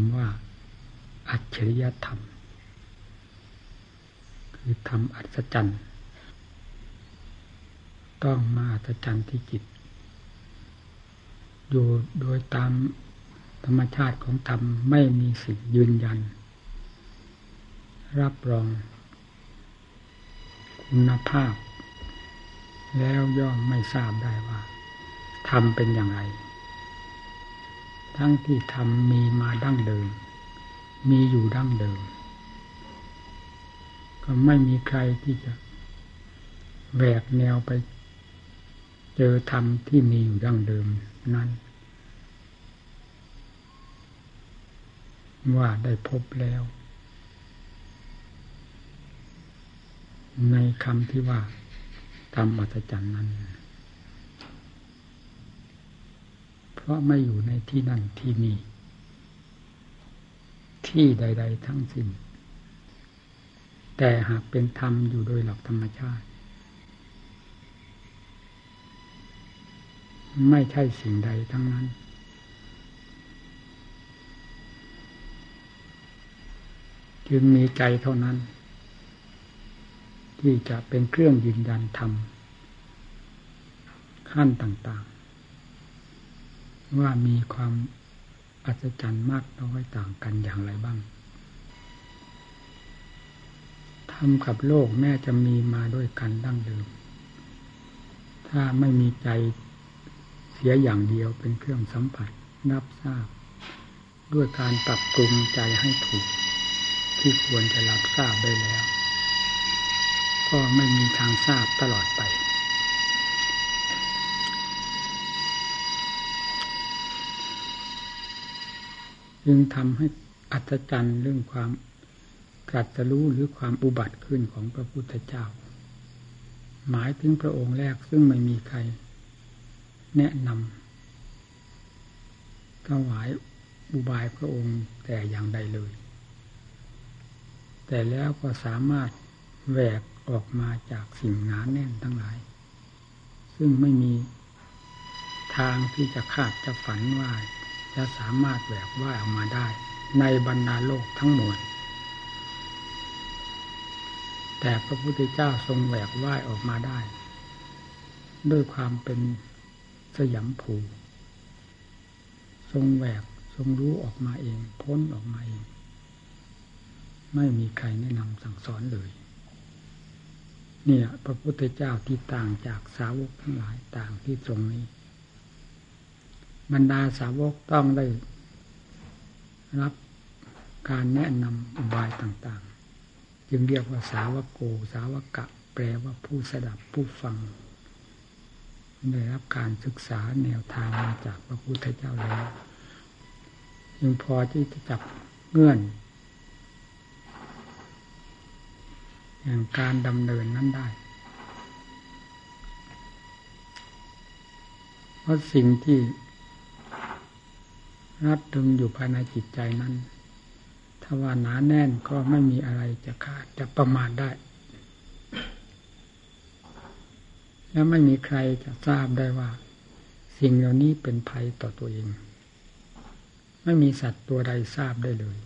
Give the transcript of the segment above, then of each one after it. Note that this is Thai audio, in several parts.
ำว่า อัจฉริยธรรม คือธรรมอัศจรรย์ ต้องมาอัศจรรย์ที่จิต อยู่โดยตามธรรมชาติของธรรมไม่มีสิ่งยืนยัน รับรอง คุณภาพ แล้วย่อมไม่ทราบได้ว่าธรรมเป็นอย่างไร ทั้งที่ธรรมมีมาดั้งเดิม มีอยู่ดั้งเดิม ก็ไม่มีใครที่จะแหวกแนวไป เจอธรรมที่มีอยู่ดั้งเดิมนั้น ว่าได้พบแล้ว ในคำที่ว่าธรรมอัศจรรย์นั้น เพ ราะไม่อยู่ในที่นั่นที่นี่ ที่ใด ๆ ทั้งสิ้น แต่หากเป็นธรรมอยู่โดยหลักธรรมชาติ ไม่ใช่สิ่งใดทั้งนั้น จึงมีใจเท่านั้น ที่จะเป็นเครื่องยืนยันธรรมขั้นต่างๆ ว่ามีความอัศจรรย์มากน้อยต่างกันอย่างไรบ้างทำกับโลกแม้จะมีมาด้วยกันดั้งเดิม ถ้าไม่มีใจเสียอย่างเดียวเป็นเครื่องสัมผัสนับทราบ ด้วยการปรับปรุงใจให้ถูก ที่ควรจะรับทราบได้แล้ว ก็ไม่มีทางทราบตลอดไป จึงทำให้อัศจรรย์เรื่องความกรัสรู้หรือความอุบัติขึ้นของพระพุทธเจ้า หมายถึงพระองค์แรกซึ่งไม่มีใคร แนะนำถวายอุบายพระองค์แต่อย่างใดเลย แต่แล้วก็สามารถแหวกออกมาจากสิ่งหนาแน่นทั้งหลาย ซึ่งไม่มีทางที่จะคาดจะฝันว่า จะสามารถแหวกว่ายออกมาได้ ในบรรดาโลกทั้งหมดแต่พระพุทธเจ้าทรงแหวกว่ายออกมาได้ ด้วยความเป็นสยามภู ทรงแหวกทรงรู้ออกมาเอง พ้นออกมาเอง ไม่มีใครแนะนำสั่งสอนเลย เนี่ย พระพุทธเจ้าที่ต่างจากสาวกทั้งหลายต่างที่ตรงนี้ บรรดาสาวกต้องได้รับการแนะนำอุบายต่างๆ จึงเรียกว่าสาวกโก สาวกะ แปลว่าผู้สดับผู้ฟัง ได้รับการศึกษาแนวทางมาจากพระพุทธเจ้าแล้วยังพอที่จะจับเงื่อนอย่างการดำเนินนั้นได้ เพราะสิ่งที่ รัดดึงอยู่ภายในจิตใจนั้น ถ้าว่าหนาแน่นก็ไม่มีอะไรจะขาดจะประมาทได้ แล้วไม่มีใครจะทราบได้ว่า สิ่งเหล่านี้เป็นภัยต่อตัวเอง ไม่มีสัตว์ตัวใดทราบได้เลย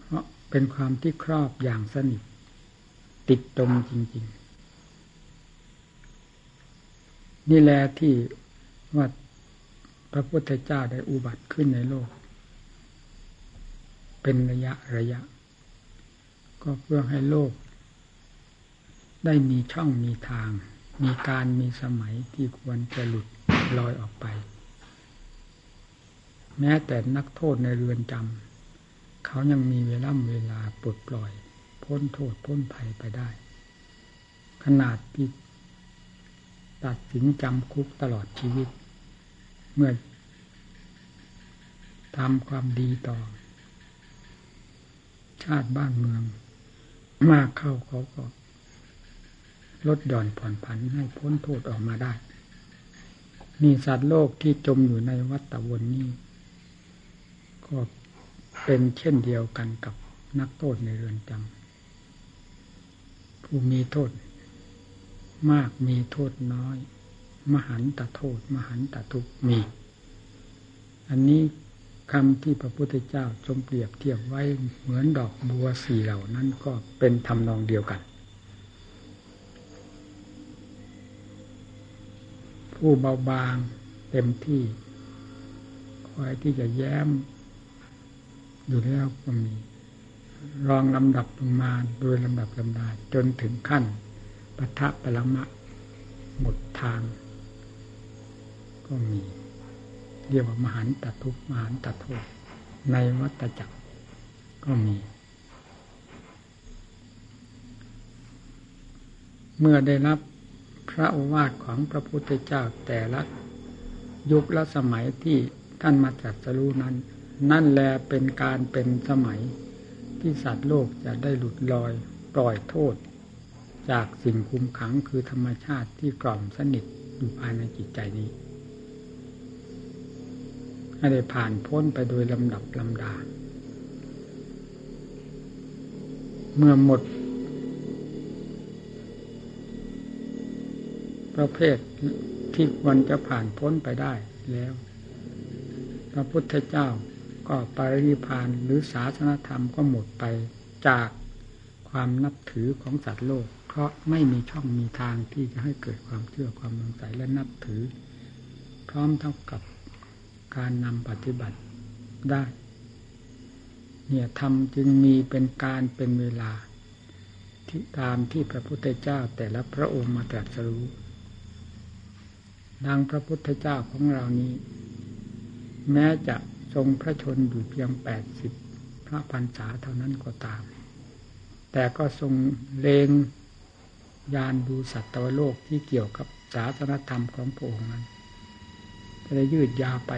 เพราะเป็นความที่ครอบอย่างสนิท ติดตรงจริง ๆ นี่แหละที่ว่า พระพุทธเจ้าได้อุบัติขึ้นในโลก เป็นระยะระยะ ก็เพื่อให้โลก ได้มีช่องมีทาง มีการมีสมัยที่ควรจะหลุดลอยออกไป แม้แต่นักโทษในเรือนจำเขายังมีเวลาเวลาปลดปล่อย พ้นโทษพ้นภัยไปได้ ขนาดที่ตัดสินจำคุกตลอดชีวิต เมื่อทำความดีต่อ ชาติบ้านเมือง มากเข้าเขาก็ลดหย่อนผ่อนผันให้พ้นโทษออกมาได้ นี่สัตว์โลกที่จมอยู่ในวัฏวนนี้ ก็เป็นเช่นเดียวกันกับนักโทษในเรือนจำผู้มีโทษ มากมีโทษน้อย มหันตโทษ มหันตทุกมี อันนี้คำที่พระพุทธเจ้าทรงเปรียบเทียบไว้เหมือนดอกบัวสีเหล่านั้นก็เป็นทำนองเดียวกัน ผู้เบาบางเต็มที่คอยที่จะแย้ม อยู่แล้วก็มี รองลำดับลงมาโดยลำดับลำดาจนถึงขั้นปะทะปรมะหมดทาง ก็มี เรียกว่ามหันตทุกมหันตโทษในวัตจักรก็มี เมื่อได้รับพระโอวาทของพระพุทธเจ้าแต่ละยุคและสมัยที่ท่านมาตรัสรู้นั้น นั่นแลเป็นการเป็นสมัยที่สัตว์โลกจะได้หลุดลอยปล่อยโทษ จากสิ่งคุมขังคือธรรมชาติที่กล่อมสนิทอยู่ภายในจิตใจนี้ ให้ได้ผ่านพ้นไปโดยลำดับลำดา เมื่อหมด ประเภทที่ควรจะผ่านพ้นไปได้แล้ว พระพุทธเจ้าก็ปรินิพานหรือศาสนธรรมก็หมดไปจากความนับถือของสัตว์โลก เพราะไม่มีช่องมีทางที่จะให้เกิดความเชื่อความสงสัยและนับถือ พร้อมเท่ากับ การนำปฏิบัติได้ เนี่ยธรรมจึงมีเป็นการเป็นเวลา ที่ตามที่พระพุทธเจ้าแต่ละพระองค์มาตรัสรู้ดังพระพุทธเจ้าของเรานี้ แม้จะทรงพระชนอยู่เพียงแปดสิบพระพรรษาเท่านั้นก็ตาม แต่ก็ทรงเลงยานดูสัตวโลกที่เกี่ยวกับศาสนธรรมของพระองค์นั้น ได้ยืดยาวไป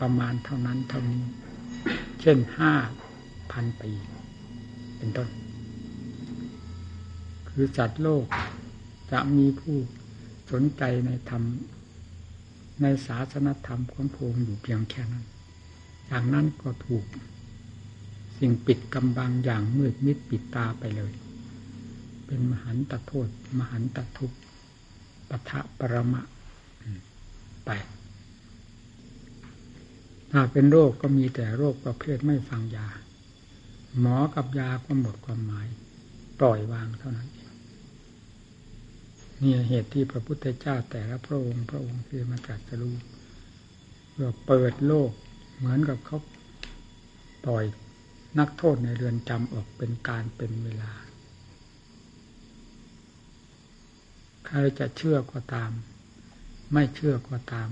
ประมาณเท่านั้นเท่านี้ เช่นห้าพันปี เป็นต้น คือสัตว์โลกจะมีผู้สนใจในธรรม ในศาสนธรรมของพงอยู่เพียงแค่นั้นอย่างนั้นก็ถูก สิ่งปิดกำบังอย่างมืดมิดปิดตาไปเลย เป็นมหันตโทษ มหันตทุกปะทะปรมะไป ถ้าเป็นโรคก็มีแต่โรคประเภทไม่ฟังยา หมอกับยาก็หมดความหมาย ปล่อยวางเท่านั้นเองนี่เหตุที่พระพุทธเจ้าแต่ละพระองค์พระองค์ที่มาตรัสรู้เพื่อเปิดโลกเหมือนกับเขาปล่อยนักโทษในเรือนจำออกเป็นการเป็นเวลา ใครจะเชื่อก็ตาม ไม่เชื่อก็ตาม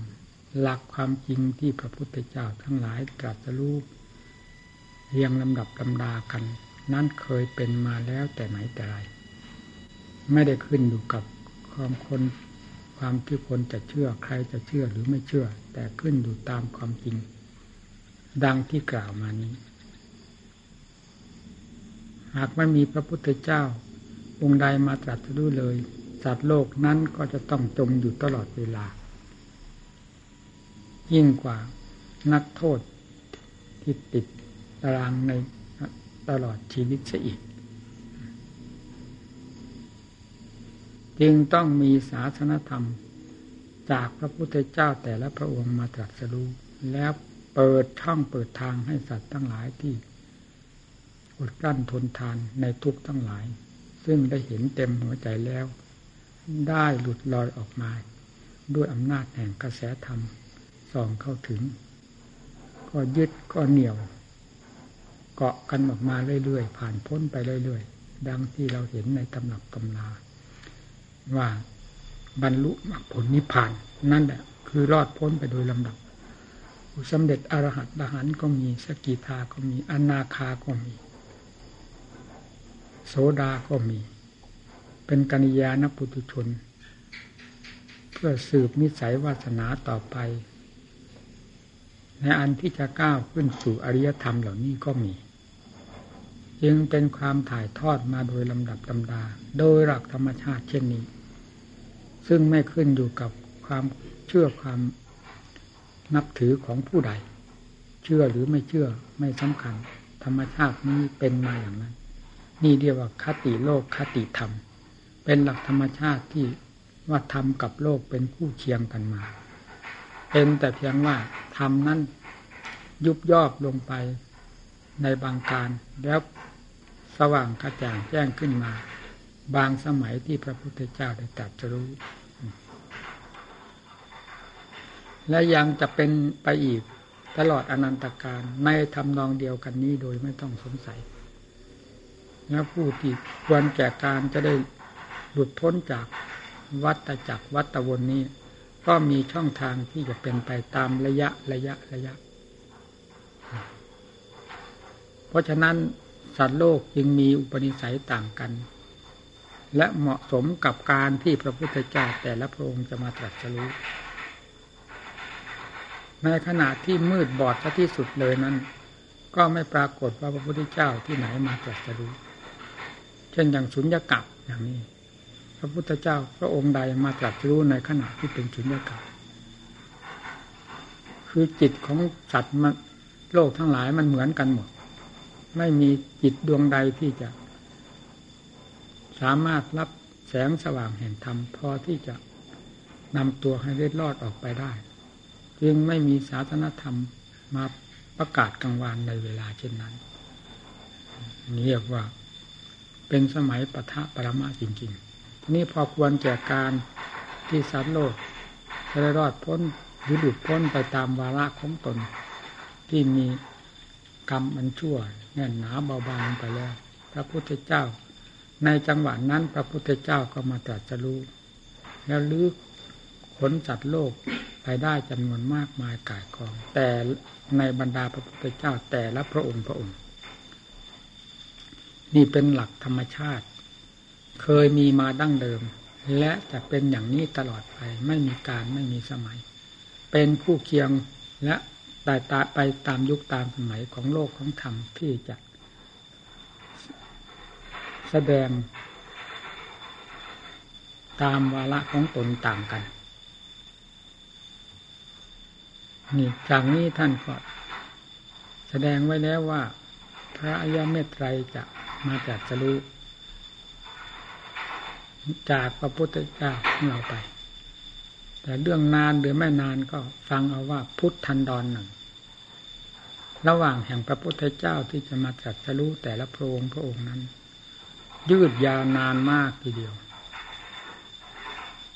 หลักความจริงที่พระพุทธเจ้าทั้งหลายตรัสรู้เรียงลำดับลำดากัน นั้นเคยเป็นมาแล้วแต่ไหนแต่ไร ไม่ได้ขึ้นอยู่กับความคนความที่คนจะเชื่อใครจะเชื่อหรือไม่เชื่อ แต่ขึ้นอยู่ตามความจริง ดังที่กล่าวมานี้ หากไม่มีพระพุทธเจ้า องค์ใดมาตรัสรู้เลยสัตว์โลกนั้นก็จะต้องจมอยู่ตลอดเวลา ยิ่งกว่านักโทษที่ติดตารางในตลอดชีวิตเสียอีก จึงต้องมีศาสนธรรม จากพระพุทธเจ้าแต่ละพระองค์มาตรัสรู้แล้วเปิดช่องเปิดทางให้สัตว์ทั้งหลายที่อดกลั้นทนทานในทุกทั้งหลาย ซึ่งได้เห็นเต็มหัวใจแล้ว ได้หลุดลอยออกมา ด้วยอำนาจแห่งกระแสธรรม ส่องเข้าถึง ก็ยึดก็เหนี่ยว เกาะกันออกมาเรื่อยๆผ่านพ้นไปเรื่อยๆดังที่เราเห็นในตำหนักตำนาว่าบรรลุมรรคผลนิพพาน นั่นแหละคือรอดพ้นไปโดยลำดับสำเร็จอรหัตดหันก็มีสกิทาก็มีอนาคาก็มี โสดาก็มี เป็นกัญญาณปุตุชน เพื่อสืบนิสัยวาสนาต่อไป ในอันที่จะก้าวขึ้นสู่อริยธรรมเหล่านี้ก็มี จึงเป็นความถ่ายทอดมาโดยลำดับลำดา โดยหลักธรรมชาติเช่นนี้ ซึ่งไม่ขึ้นอยู่กับความเชื่อความนับถือของผู้ใด เชื่อหรือไม่เชื่อไม่สำคัญ ธรรมชาตินี้เป็นมาอย่างนั้น นี่เรียกว่าคติโลกคติธรรม เป็นหลักธรรมชาติที่ว่าธรรมกับโลกเป็นคู่เคียงกันมา เป็นแต่เพียงว่าธรรมนั้นยุบยอบลงไปในบางการแล้วสว่างกระจ่างแจ้งขึ้นมา บางสมัยที่พระพุทธเจ้าได้ตรัสรู้ และยังจะเป็นไปอีกตลอดอนันตการในทำนองเดียวกันนี้โดยไม่ต้องสงสัย และผู้ที่ควรแก่การจะได้หลุดพ้นจากวัตจักรวัตวนนี้ ก็มีช่องทางที่จะเป็นไปตามระยะระยะระยะ เพราะฉะนั้นสัตว์โลกจึงมีอุปนิสัยต่างกัน และเหมาะสมกับการที่พระพุทธเจ้าแต่ละพระองค์จะมาตรัสรู้ในขณะที่มืดบอดซะที่สุดเลยนั้น ก็ไม่ปรากฏว่าพระพุทธเจ้าที่ไหนมาตรัสรู้ เช่นอย่างสุญญากาศอย่างนี้ พระพุทธเจ้าพระองค์ใดมาตรัสรู้ในขณะที่เป็นสุญญากาศคือจิตของสัตว์มันโลกทั้งหลายมันเหมือนกันหมด ไม่มีจิตดวงใดที่จะ สามารถรับแสงสว่างแห่งธรรมพอที่จะนำตัวให้เล็ดลอดออกไปได้ จึงไม่มีศาสนธรรมมาประกาศกลางวานในเวลาเช่นนั้นเรียกว่าเป็นสมัยปะทะปรมาจริง ๆ นี่พอควรแก่การที่สัตว์โลกจะได้รอดพ้นหรือหลุดพ้นไปตามวาระของตน ที่มีกรรมอันชั่วแน่นหนาเบาบางไปแล้ว พระพุทธเจ้า ในจังหวะนั้นพระพุทธเจ้าก็มาตรัสรู้แล้วลึกขนสัตว์โลกไปได้จำนวนมากมายกายกอง แต่ในบรรดาพระพุทธเจ้าแต่ละพระองค์พระองค์ นี่เป็นหลักธรรมชาติ เคยมีมาดั้งเดิม และจะเป็นอย่างนี้ตลอดไปไม่มีการไม่มีสมัย เป็นคู่เคียงและตายตาไปตามยุคตามสมัยของโลกของธรรมที่จะ แสดง ตามวาระของตนต่างกันนี่จากนี้ท่านก็แสดงไว้แล้วว่า พระอริยเมตไตรจะมาจากสรุ จากพระพุทธเจ้าของเราไป แต่เรื่องนานหรือไม่นานก็ฟังเอาว่าพุทธันดรหนึ่ง ระหว่างแห่งพระพุทธเจ้าที่จะมาจัดสรุแต่ละพระองค์พระองค์นั้น ยืดยาวนานมากทีเดียว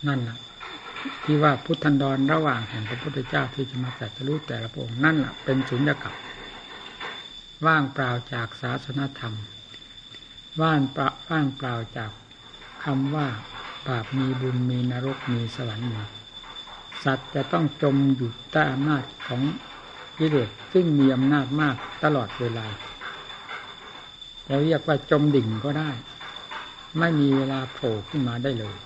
นั่นแหละที่ว่าพุทธันดรระหว่างแห่งพระพุทธเจ้าที่จะมาจัดรู้แต่ละพระองค์นั่นแหละเป็นสุญญากาศว่างเปล่าจากศาสนธรรม ว่างเปล่าว่างเปล่าจาก คำว่าบาปมีบุญมีนรกมีสวรรค์มีสัตว์จะต้องจมอยู่ใต้อำนาจของกิเลสซึ่งมีอำนาจมากตลอดเวลาเราเรียกว่าจมดิ่งก็ได้ ไม่มีเวลาโผล่ขึ้นมาได้เลย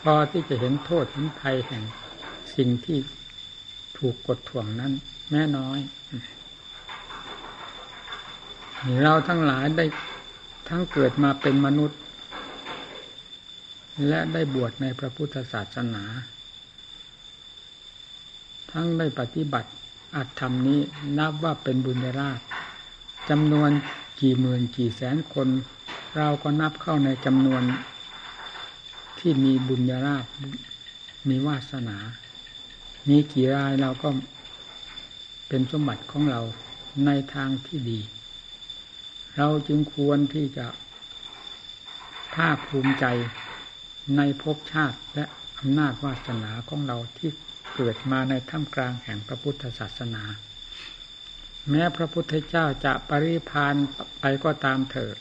พอที่จะเห็นโทษเห็นภัยแห่งสิ่งที่ถูกกดถ่วงนั้น แม่น้อยเราทั้งหลายได้ทั้งเกิดมาเป็นมนุษย์ และได้บวชในพระพุทธศาสนา ทั้งได้ปฏิบัติอัตธรรมนี้นับว่าเป็นบุญราชจำนวนกี่หมื่นกี่แสนคน เราก็นับเข้าในจำนวนที่มีบุญญาราบมีวาสนา มีกี่รายเราก็เป็นสมบัติของเราในทางที่ดี เราจึงควรที่จะภาคภูมิใจ ในภพชาติและอำนาจวาสนาของเราที่เกิดมาในท่ามกลางแห่งพระพุทธศาสนา แม้พระพุทธเจ้าจะปริพานไปก็ตามเถิด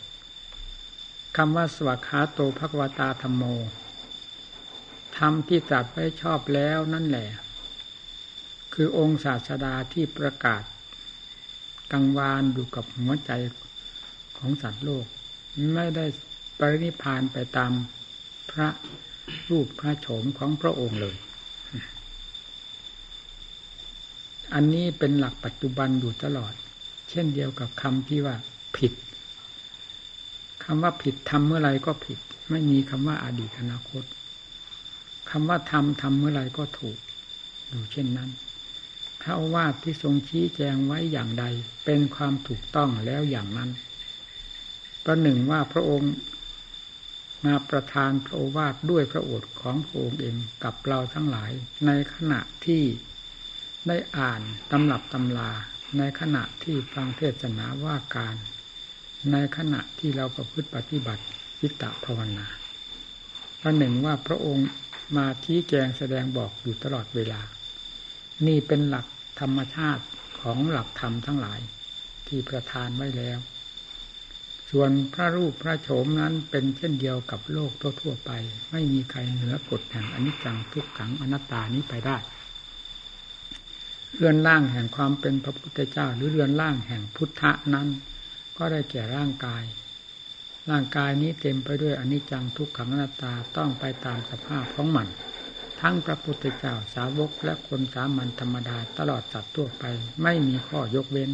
คำว่าสวัคาโตภควตาธรรมโมธรรมที่ตรัสไว้ชอบแล้วนั่นแหละ คือองค์ศาสดาที่ประกาศ กังวานอยู่กับหัวใจของสัตว์โลก ไม่ได้ปรินิพานไปตาม ระ รูปพระโฉมของพระองค์เลย อันนี้เป็นหลักปัจจุบันอยู่ตลอด เช่นเดียวกับคำที่ว่าผิดคำว่าผิดทำเมื่อไรก็ผิด ไม่มีคำว่าอาดีตอนาคตคำว่าทำทำเมื่อไรก็ถูก อยู่เช่นนั้นพระวาทที่ทรงชี้แจงไว้อย่างใด เป็นความถูกต้องแล้วอย่างนั้นประหนึ่งว่าพระองค์ มาประทานพระโอวาทด้วยพระโอษฐ์ของพระองค์เองกับเราทั้งหลาย ในขณะที่ได้อ่านตำรับตำลา ในขณะที่ฟังเทศนาว่าการ ในขณะที่เราประพฤติปฏิบัติวิตะภาวนาประหนึ่งว่าพระองค์มาชี้แจงแสดงบอกอยู่ตลอดเวลา นี่เป็นหลักธรรมชาติของหลักธรรมทั้งหลาย ที่ประทานไว้แล้ว ส่วนพระรูปพระโฉมนั้นเป็นเช่นเดียวกับโลกทั่วๆไป ไม่มีใครเหนือกฎแห่งอนิจจังทุกขังอนัตตานี้ไปได้ เรือนร่างแห่งความเป็นพระพุทธเจ้า หรือเรือนร่างแห่งพุทธะนั้น ก็ได้แก่ร่างกาย ร่างกายนี้เต็มไปด้วยอนิจจังทุกขังอนัตตาต้องไปตามสภาพของมัน ทั้งพระพุทธเจ้าสาวกและคนสามัญธรรมดาตลอดสัตว์ทั่วไป ไม่มีข้อยกเว้น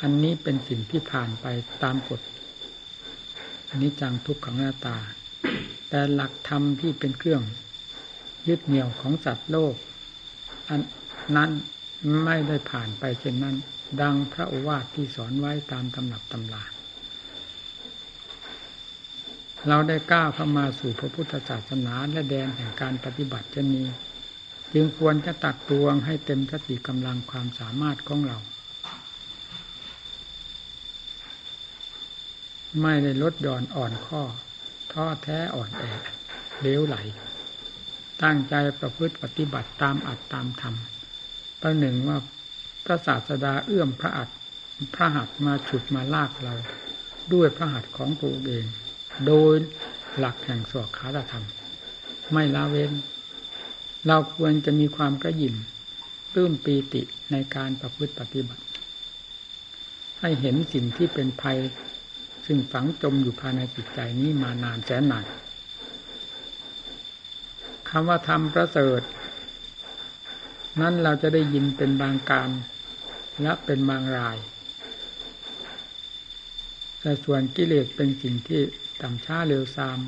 อันนี้เป็นสิ่งที่ผ่านไปตามกฎอนิจจังทุกขังอนัตตา แต่หลักธรรมที่เป็นเครื่อง ยึดเหนี่ยวของสัตว์โลก อันนั้นไม่ได้ผ่านไปเช่นนั้น ดังพระโอวาทที่สอนไว้ตามตำหนับตำลาเราได้ก้าวเข้ามาสู่พระพุทธศาสนาและแดนแห่งการปฏิบัติเช่นนี้ จึงควรจะตักตวงให้เต็มสติกำลังความสามารถของเรา ไม่ได้ลดหย่อนอ่อนข้อท้อแท้อ่อนแอเลี้ยวไหล ตั้งใจประพฤติปฏิบัติตามอัดตามธรรมประหนึ่งว่าพระศาสดาเอื้อมพระอัดพระหัตมาฉุดมาลากเรา ด้วยพระหัตของตัวเอง โดยหลักแห่งสวขาธรรม ไม่ละเว้น เราควรจะมีความกระยิมรื่มปีติในการประพฤติปฏิบัติ ให้เห็นสิ่งที่เป็นภัย ซึ่งฝังจมอยู่ภายในจิตใจนี้มานานแสนนานคำว่าธรรมประเสริฐ นั้นเราจะได้ยินเป็นบางการและเป็นบางราย แต่ส่วนกิเลสเป็นสิ่งที่ต่ำช้าเร็วซาม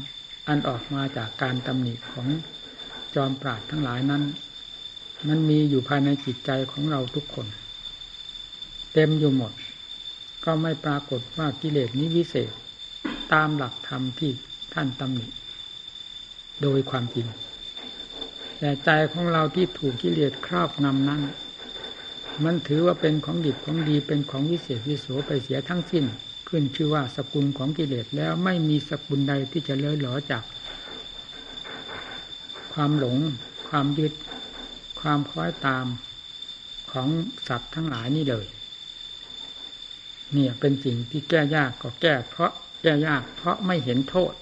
อันออกมาจากการตำหนิของจอมปราดทั้งหลายนั้น มันมีอยู่ภายในจิตใจของเราทุกคน เต็มอยู่หมด ก็ไม่ปรากฏว่ากิเลสนี้วิเศษ ตามหลักธรรมที่ท่านตำหนิโดยความจริง แต่ใจของเราที่ถูกกิเลสครอบงำนั้น มันถือว่าเป็นของดิบของดีเป็นของวิเศษวิโสไปเสียทั้งสิ้น ขึ้นชื่อว่าสกุลของกิเลสแล้วไม่มีสกุลใดที่จะเลื่อยหลอจาก ความหลง ความยึด ความคล้อยตามของสัตว์ทั้งหลายนี่เลย เนี่ยเป็นสิ่งที่แก้ยากก็แก้เพราะแก้ยาก เพราะไม่เห็นโทษ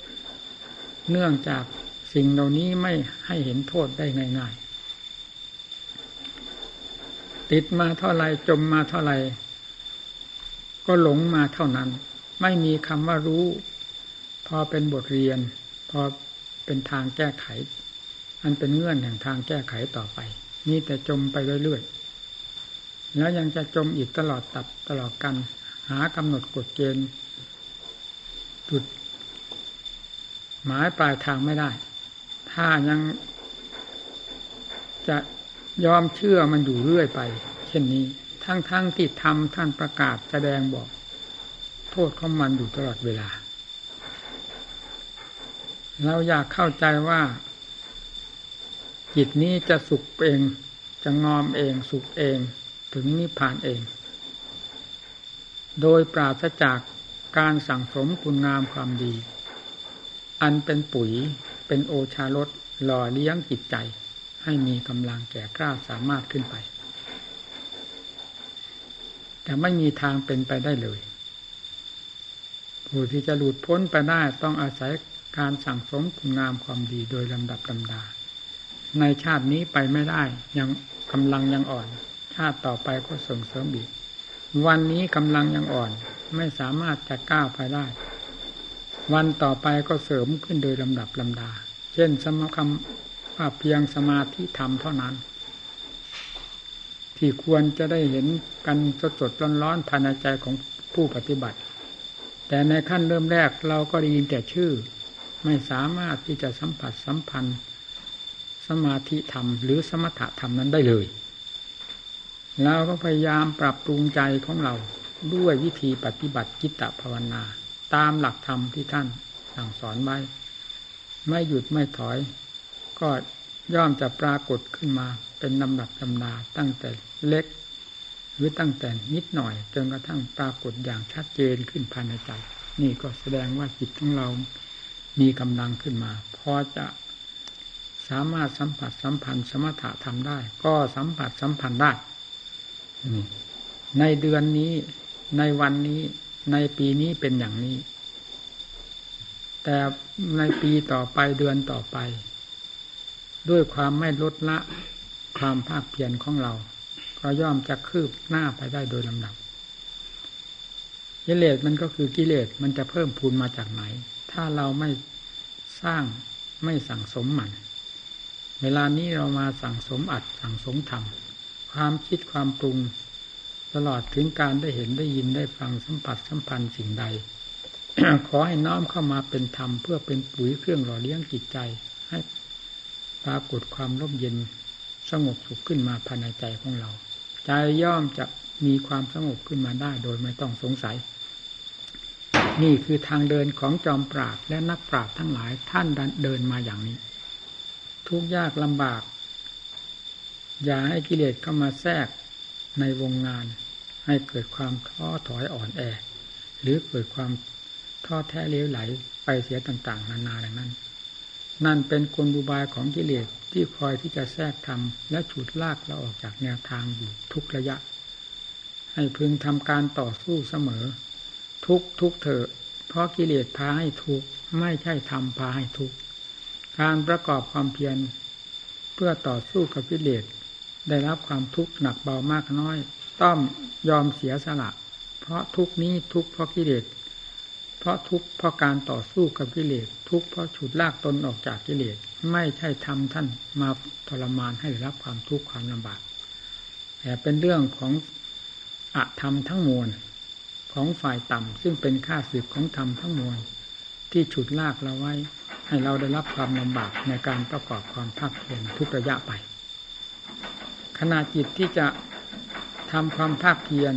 เนื่องจากสิ่งเหล่านี้ไม่ให้เห็นโทษได้ง่าย ๆ ติดมาเท่าไรจมมาเท่าไรก็หลงมาเท่านั้น ไม่มีคำว่ารู้ พอเป็นบทเรียน พอเป็นทางแก้ไข อันเป็นเงื่อนแห่งทางแก้ไขต่อไป นี่แต่จมไปเรื่อยๆแล้วยังจะจมอีกตลอดตับตลอดกัน หากำหนดกฎเกณฑ์จุดหมายปลายทางไม่ได้ ถ้ายังจะยอมเชื่อมันอยู่เรื่อยไป เช่นนี้ ทั้งๆทที่ทำท่านประกาศแสดงบอก โทษของมันอยู่ตลอดเวลา เราอยากเข้าใจว่า จิตนี้จะสุขเอง จะงอมเอง สุขเอง ถึงนิพพานเอง โดยปราศจากการสั่งสมคุณงามความดี อันเป็นปุ๋ยเป็นโอชารสหล่อเลี้ยงจิตใจ ให้มีกำลังแก่กล้าสามารถขึ้นไป แต่ไม่มีทางเป็นไปได้เลย ผู้ที่จะหลุดพ้นไปได้ต้องอาศัยการสั่งสมคุณงามความดีโดยลำดับลำดา ในชาตินี้ไปไม่ได้ยังกำลังยังอ่อน ชาติต่อไปก็ส่งเสริมอีก วันนี้กำลังยังอ่อน ไม่สามารถจะก้าวไปได้ วันต่อไปก็เสริมขึ้นโดยลำดับลำดา เช่นสมคำว่าเพียงสมาธิธรรมเท่านั้น ที่ควรจะได้เห็นกันสดสดร้อนๆภายในใจของผู้ปฏิบัติ แต่ในขั้นเริ่มแรกเราก็ได้ยินแต่ชื่อ ไม่สามารถที่จะสัมผัสสัมพันธ์ สมาธิธรรม หรือสมถะธรรมนั้นได้เลย เราก็พยายามปรับปรุงใจของเราด้วยวิธีปฏิบัติจิตตภาวนา ตามหลักธรรมที่ท่านสั่งสอนไว้ ไม่หยุดไม่ถอย ก็ย่อมจะปรากฏขึ้นมาเป็นลำดับลำดาตั้งแต่เล็ก หรือตั้งแต่นิดหน่อย จนกระทั่งปรากฏอย่างชัดเจนขึ้นภายในใจ นี่ก็แสดงว่าจิตของเรามีกำลังขึ้นมา พอจะสามารถสัมผัสสัมพันธ์สมถะทำได้ ก็สัมผัสสัมพันธ์ได้ ในเดือนนี้ ในวันนี้ ในปีนี้เป็นอย่างนี้ แต่ในปีต่อไปเดือนต่อไป ด้วยความไม่ลดละความภาคเพียรของเรา ก็ย่อมจะคืบหน้าไปได้โดยลำดับกิเลสมันก็คือกิเลสมันจะเพิ่มพูนมาจากไหน ถ้าเราไม่สร้างไม่สั่งสมมัน เวลานี้เรามาสั่งสมอัดสั่งสมทำ ความคิดความปรุง ตลอดถึงการได้เห็นได้ยินได้ฟังสัมผัสสัมพันธ์สิ่งใด ขอให้น้อมเข้ามาเป็นธรรมเพื่อเป็นปุ๋ยเครื่องหล่อเลี้ยงจิตใจ ให้ปรากฏความร่มเย็นสงบสุขขึ้นมาภายในใจของเรา ใจย่อมจะมีความสงบขึ้นมาได้โดยไม่ต้องสงสัย นี่คือทางเดินของจอมปราบและนักปราบทั้งหลายท่านเดินมาอย่างนี้ ทุกยากลำบาก อย่าให้กิเลสเข้ามาแทรกในวงงาน ให้เกิดความท้อถอยอ่อนแอ หรือเกิดความท้อแท้เลี้ยวไหลไปเสียต่างๆ นานาดังนั้น นั่นเป็นกลบุบายของกิเลสที่คอยที่จะแทรกทำและฉุดลากเราออกจากแนวทางอยู่ทุกระยะ ให้พึงทำการต่อสู้เสมอ ทุกทุกเถอะเพราะกิเลสพาให้ทุกไม่ใช่ทำพาให้ทุกการประกอบความเพียรเพื่อต่อสู้กับกิเลส ได้รับความทุกข์หนักเบามากน้อย ต้องยอมเสียสละ เพราะทุกนี้ทุกเพราะกิเลสเพราะทุกเพราะการต่อสู้กับกิเลสทุกเพราะฉุดลากตนออกจากกิเลสไม่ใช่ทำท่านมาทรมานให้ได้รับความทุกข์ความลำบากแต่เป็นเรื่องของอะธรรมทั้งมวลของฝ่ายต่ำซึ่งเป็นค่าสืบของธรรมทั้งมวลที่ฉุดลากเราไว้ ให้เราได้รับความลำบากในการประกอบความภาคเพียรทุกระยะไป ขณะจิตที่จะทำความภาคเพียร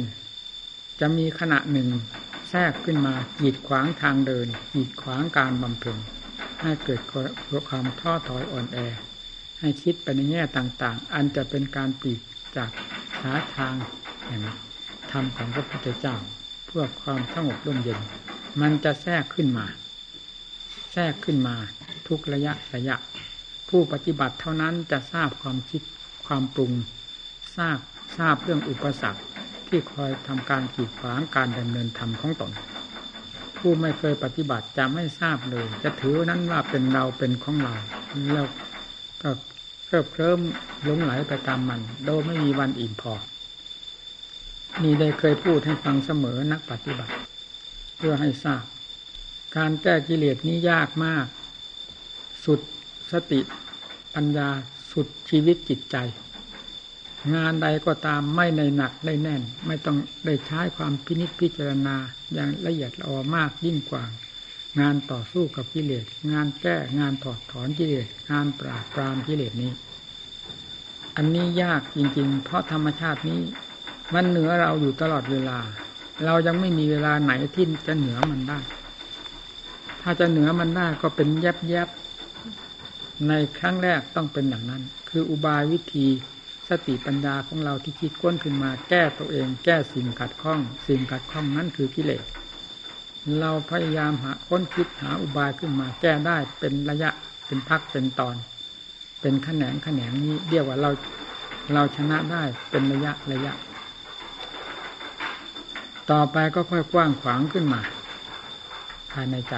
จะมีขณะหนึ่งแทรกขึ้นมากีดขวางทางเดินกีดขวางการบำเพ็ญให้เกิดความท้อถอยอ่อนแอ ให้คิดไปในแง่ต่างๆ อันจะเป็นการปีกจากหาทางแห่งธรรมของพระพุทธเจ้า เพื่อความสงบร่มเย็น มันจะแทรกขึ้นมา แทรกขึ้นมาทุกระยะระยะ ผู้ปฏิบัติเท่านั้นจะทราบความคิด ความปรุงทราบทราบเรื่องอุปสรรคที่คอยทำการกีดขวางการดำเนินธรรมของตนผู้ไม่เคยปฏิบัติจะไม่ทราบเลย จะถือนั้นว่าเป็นเราเป็นของเราแล้วก็เคลิบเคลิ้มหลงไหลไปตามมัน โดยไม่มีวันอิ่มพอ นี่ได้เคยพูดให้ฟังเสมอนักปฏิบัติ เพื่อให้ทราบ การแก้กิเลสนี้ยากมาก สุดสติปัญญาสุดชีวิตจิตใจ งานใดก็ตามไม่ในหนักได้แน่น ไม่ต้องได้ใช้ความพินิจพิจารณาอย่างละเอียดละอมากยิ่งกว่า งานต่อสู้กับกิเลสงานแก้งานถอดถอนกิเลสงานปราบปรามกิเลสนี้ อันนี้ยากจริง ๆ เพราะธรรมชาตินี้ มันเหนือเราอยู่ตลอดเวลา เรายังไม่มีเวลาไหนที่จะเหนือมันได้ ถ้าจะเหนือมันได้ก็เป็นแยบแยบในครั้งแรกต้องเป็นอย่างนั้น คืออุบายวิธี สติปัญญาของเราที่คิดก้นขึ้นมา แก้ตัวเอง แก้สิ่งขัดข้อง สิ่งขัดข้องนั้นคือกิเลสเราพยายามหาค้นคิดหาอุบายขึ้นมา แก้ได้เป็นระยะเป็นพักเป็นตอน เป็นแขนงแขนงนี้เรียกว่าเราเราชนะได้เป็นระยะระยะ ต่อไปก็ค่อยกว้างขวางขึ้นมา ภายในใจ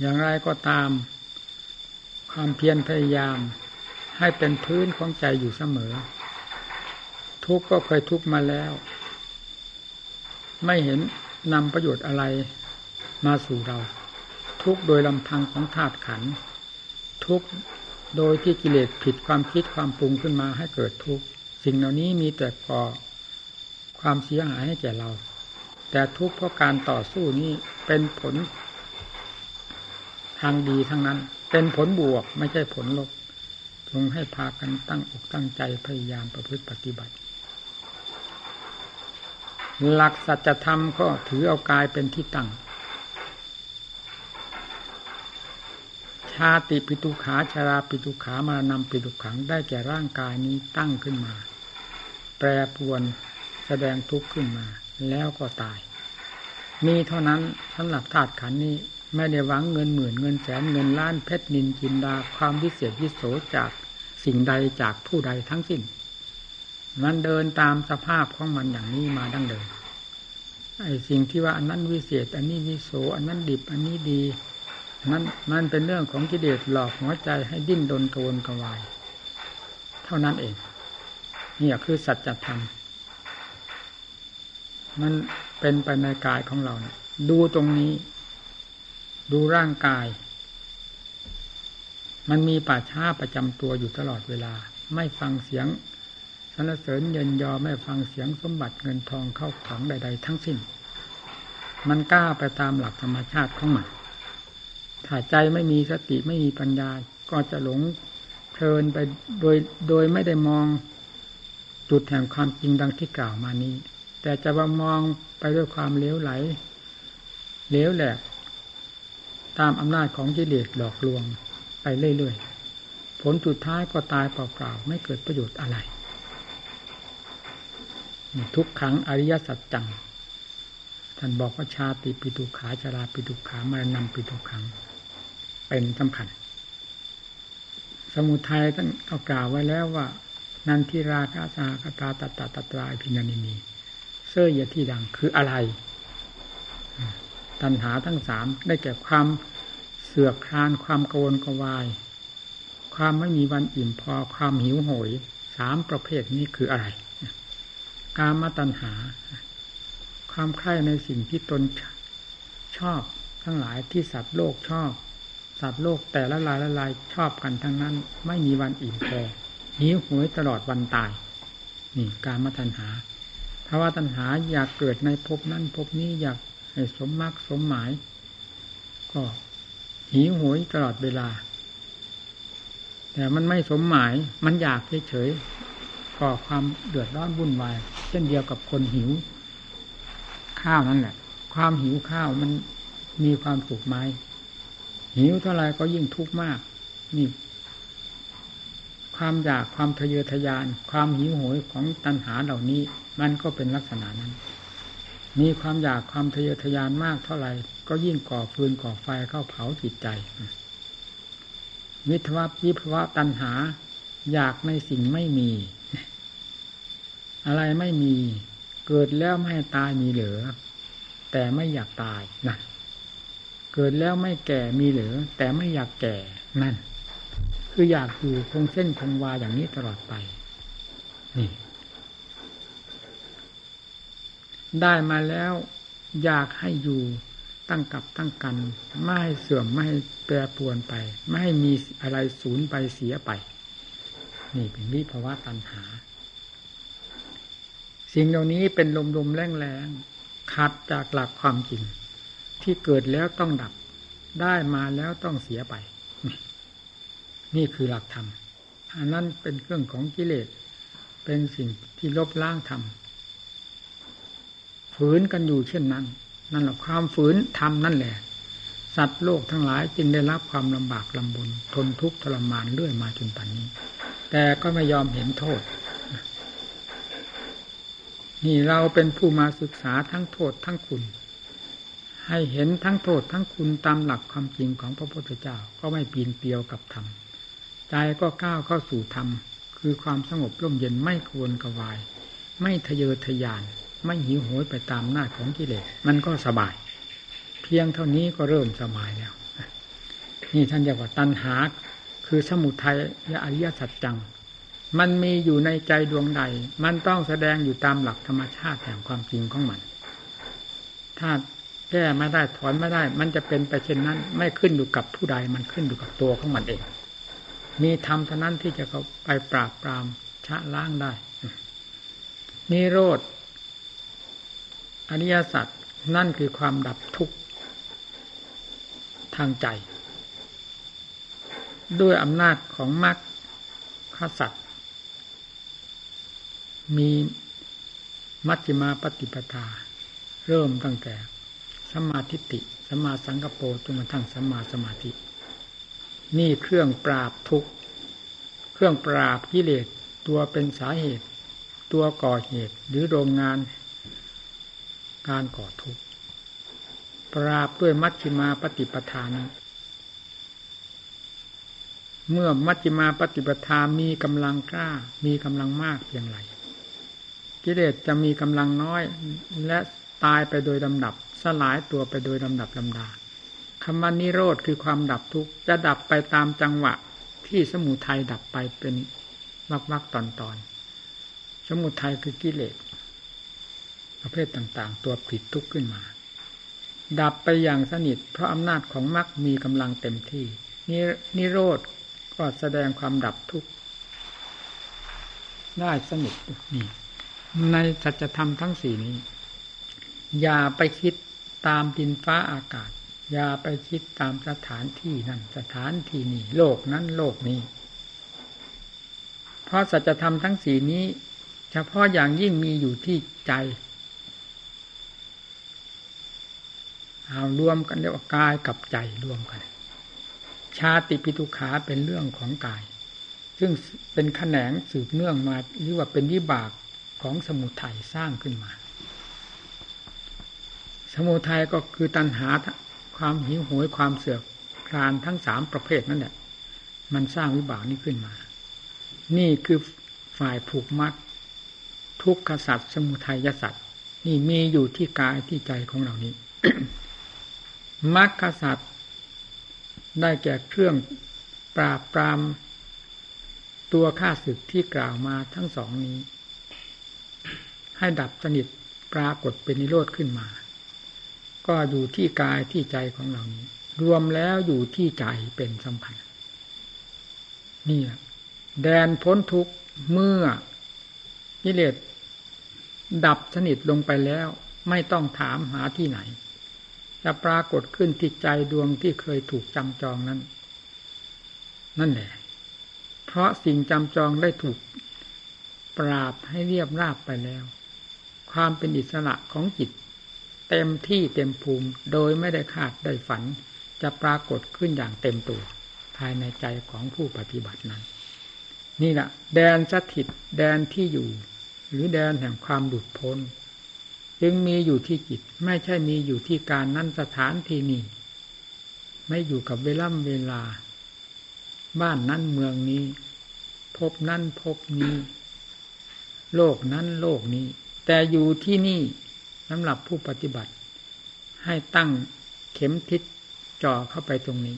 อย่างไรก็ตาม ความเพียรพยายาม ให้เป็นพื้นของใจอยู่เสมอ ทุกก็เคยทุกมาแล้ว ไม่เห็นนำประโยชน์อะไรมาสู่เรา ทุกโดยลำพังของธาตุขัน ทุกโดยที่กิเลสผิดความคิดความปรุงขึ้นมาให้เกิดทุกสิ่งเหล่านี้มีแต่ก่อความเสียหายให้แก่เรา แต่ทุกเพราะการต่อสู้นี้เป็นผลทางดีทั้งนั้น เป็นผลบวกไม่ใช่ผลลบจงให้พากันตั้งอกตั้งใจพยายามประพฤติปฏิบัติ หลักสัจธรรมก็ถือเอากายเป็นที่ตั้งแทาติปิตุขาชาราปิตุขามานำปิตุขังได้แก่ร่างกายนี้ตั้งขึ้นมา แปรปวนแสดงทุกข์ขึ้นมา แล้วก็ตาย มีเท่านั้นสำหรับธาตุขันนี้ ไม่ได้หวังเงินหมื่นเงินแสนเงินล้านเพชรนินจินดาความวิเศษวิโสจากสิ่งใดจากผู้ใดทั้งสิ้น มันเดินตามสภาพของมันอย่างนี้มาดั้งเดิมไอ้สิ่งที่ว่าอันนั้นวิเศษ อันนี้วิโสอันนั้นดิบอันนี้ดีนั้นมันเป็นเรื่องของกิเลสหลอกหัวใจให้ดิ้นดนกระวนกระวาย เท่านั้นเองนี่คือสัจธรรมมันเป็นไปในกายของเรานะดูตรงนี้ ดูร่างกาย มันมีป่าช้าประจำตัวอยู่ตลอดเวลา ไม่ฟังเสียงสรรเสริญเยินยอไม่ฟังเสียงสมบัติเงินทองเข้าของใด ๆ ทั้งสิ้น มันกล้าไปตามหลักธรรมชาติของมันถ้าใจไม่มีสติไม่มีปัญญาก็จะหลงเพลินไปโดยโดยไม่ได้มองจุดแห่งความจริงดังที่กล่าวมานี้ แต่จะว่ามองไปด้วยความเลี้ยวไหลเลี้ยวแหลก ตามอำนาจของกิเลสหลอกลวงไปเรื่อยๆ ผลสุดท้ายก็ตายเปล่าๆ ไม่เกิดประโยชน์อะไร ทุกครั้งอริยสัจจัง ท่านบอกว่าชาติปิตุขาชาราปิตุขามารนำปิตุขัง เป็นสำคัญ สมุทัยท่านเอากล่าวไว้แล้วว่า นันทิราคาสาคตาตตาตตราพิญานินีเสื้อยที่ดังคืออะไร ตัณหาทั้งสามได้แก่ความเสือกคลานความโกนกวาย ความไม่มีวันอิ่มพอความหิวโหยสามประเภทนี้คืออะไร กามตัณหา ความใคร่ในสิ่งที่ตนชอบทั้งหลายที่สัตว์โลกชอบ สัตว์โลกแต่ละลายละลายชอบกันทั้งนั้น ไม่มีวันอิ่มพอหิวโหยตลอดวันตาย นี่การมาตัญหาภาวะตัญหาอยากเกิดในภพนั้นภพนี้อยาก ให้สมมากสมหมาย ก็หิวโหยตลอดเวลา แต่มันไม่สมหมาย มันอยากเฉยๆก่อความเดือดร้อนวุ่นวาย เช่นเดียวกับคนหิว ข้าวนั่นแหละ ความหิวข้าวมันมีความสุขไหมหิวเท่าไรก็ยิ่งทุกข์มาก นี่ ความอยากความทะเยอทะยาน ความหิวโหยของตัณหาเหล่านี้ มันก็เป็นลักษณะนั้น มีความอยากความทะเยอทะยานมากเท่าไหร่ ก็ยิ่งก่อฟืนก่อไฟเข้าเผาจิตใจ วิทวะวิภวะตัณหา อยากในสิ่งไม่มี อะไรไม่มี เกิดแล้วไม่ตายมีเหลือ แต่ไม่อยากตายนะเกิดแล้วไม่แก่มีเหลือ แต่ไม่อยากแก่นั่น คืออยากอยู่คงเส้นคงวาอย่างนี้ตลอดไป นี่ ได้มาแล้วอยากให้อยู่ตั้งกับตั้งกัน ไม่ให้เสื่อมไม่ให้แปรปรวนไป ไม่ให้มีอะไรสูญไปเสียไป นี่เป็นวิภาวะตัณหา สิ่งเหล่านี้เป็นลมๆแรงๆขัดจากหลักความจริง ที่เกิดแล้วต้องดับ ได้มาแล้วต้องเสียไป นี่คือหลักธรรมอันนั้นเป็นเครื่องของกิเลส เป็นสิ่งที่ลบล้างธรรม ฝืนกันอยู่เช่นนั้น นั่นแหละความฝืนธรรมนั่นแหละ สัตว์โลกทั้งหลายจึงได้รับความลำบากลำบนทนทุกข์ทรมานเรื่อยมาจนปัจจุบันนี้ แต่ก็ไม่ยอมเห็นโทษ นี่เราเป็นผู้มาศึกษาทั้งโทษทั้งคุณ ให้เห็นทั้งโทษทั้งคุณตามหลักความจริงของพระพุทธเจ้าก็ไม่ปีนเปียวกับธรรมใจก็ก้าวเข้าสู่ธรรมคือความสงบร่มเย็นไม่ควรกวาย ไม่ทะเยอทะยาน ไม่หิวโหยไปตามหน้าของกิเลสมันก็สบาย เพียงเท่านี้ก็เริ่มสบายแล้ว นี่ท่านเรียกว่าตัณหา คือสมุทัยอริยสัจจัง มันมีอยู่ในใจดวงใด มันต้องแสดงอยู่ตามหลักธรรมชาติแห่งความจริงของมัน ถ้าแก้ไม่ได้ถอนไม่ได้ มันจะเป็นไปเช่นนั้น ไม่ขึ้นอยู่กับผู้ใด มันขึ้นอยู่กับตัวของมันเอง มีธรรมเท่านั้นที่จะเขาไปปราบปรามชะล้างได้นิโรธ อริยสัจนั่นคือความดับทุกข์ทางใจ ด้วยอำนาจของมรรคขสัตมีมัชฌิมาปฏิปทา เริ่มตั้งแต่สมาธิติสมาสังกปรจนกระทั่งสมาสมาธิ นี่เครื่องปราบทุกข์เครื่องปราบกิเลสตัวเป็นสาเหตุ ตัวก่อเหตุหรือโรงงาน การก่อทุกข์ปราบด้วยมัชฌิมาปฏิปทานเมื่อมัชฌิมาปฏิปทามีกำลังกล้า มีกำลังมากเพียงไรกิเลสจะมีกำลังน้อย และตายไปโดยลำดับ สลายตัวไปโดยลำดับลำดาคำว่านิโรธคือความดับทุกข์จะดับไปตามจังหวะ ที่สมุทัยดับไปเป็นวักวักตอนตอน สมุทัยคือกิเลส ประเภทต่างๆ ตัวผิดทุกข์ขึ้นมา ดับไปอย่างสนิท เพราะอำนาจของมรรคมีกำลังเต็มที่นิโรธก็แสดงความดับทุกข์ได้สนิทนี่ในสัจธรรมทั้งสี่นี้ อย่าไปคิดตามดินฟ้าอากาศ อย่าไปคิดตามสถานที่นั่นสถานที่นี่โลกนั้นโลกนี้ เพราะสัจธรรมทั้งสี่นี้ เฉพาะอย่างยิ่งมีอยู่ที่ใจ เอารวมกันเรียกว่ากายกับใจรวมกัน ชาติปิทุขาเป็นเรื่องของกาย ซึ่งเป็นแขนงสืบเนื่องมาหรือว่าเป็นวิบากของสมุทัยสร้างขึ้นมา สมุทัยก็คือตัณหาความหิวโหยความเสือกคลานทั้งสามประเภทนั่นแหละมันสร้างวิบากนี้ขึ้นมา นี่คือฝ่ายผูกมัด ทุกขสัตว์สมุทัยสัตว์นี่มีอยู่ที่กายที่ใจของเรานี้ มรรคสัตว์ได้แก่เครื่องปราบปรามตัวข้าศึกที่กล่าวมาทั้งสองนี้ ให้ดับสนิทปรากฏเป็นนิโรธขึ้นมา ก็อยู่ที่กายที่ใจของเรานี้ รวมแล้วอยู่ที่ใจเป็นสำคัญนี่แดนพ้นทุกเมื่อกิเลสดับสนิทลงไปแล้ว ไม่ต้องถามหาที่ไหน จะปรากฏขึ้นที่ใจดวงที่เคยถูกจำจองนั้น นั่นแหละ เพราะสิ่งจำจองได้ถูกปราบให้เรียบราบไปแล้ว ความเป็นอิสระของจิต เต็มที่เต็มภูมิโดยไม่ได้คาดได้ฝัน จะปรากฏขึ้นอย่างเต็มตัว ภายในใจของผู้ปฏิบัตินั้น นี่แหละแดนสถิตแดนที่อยู่ หรือแดนแห่งความหลุดพ้น จึงมีอยู่ที่จิต ไม่ใช่มีอยู่ที่การนั้นสถานที่นี้ไม่อยู่กับเวล่ำเวลา บ้านนั้นเมืองนี้ พบนั้นพบนี้ โลกนั้นโลกนี้ แต่อยู่ที่นี่สำหรับผู้ปฏิบัติ ให้ตั้งเข็มทิศจ่อเข้าไปตรงนี้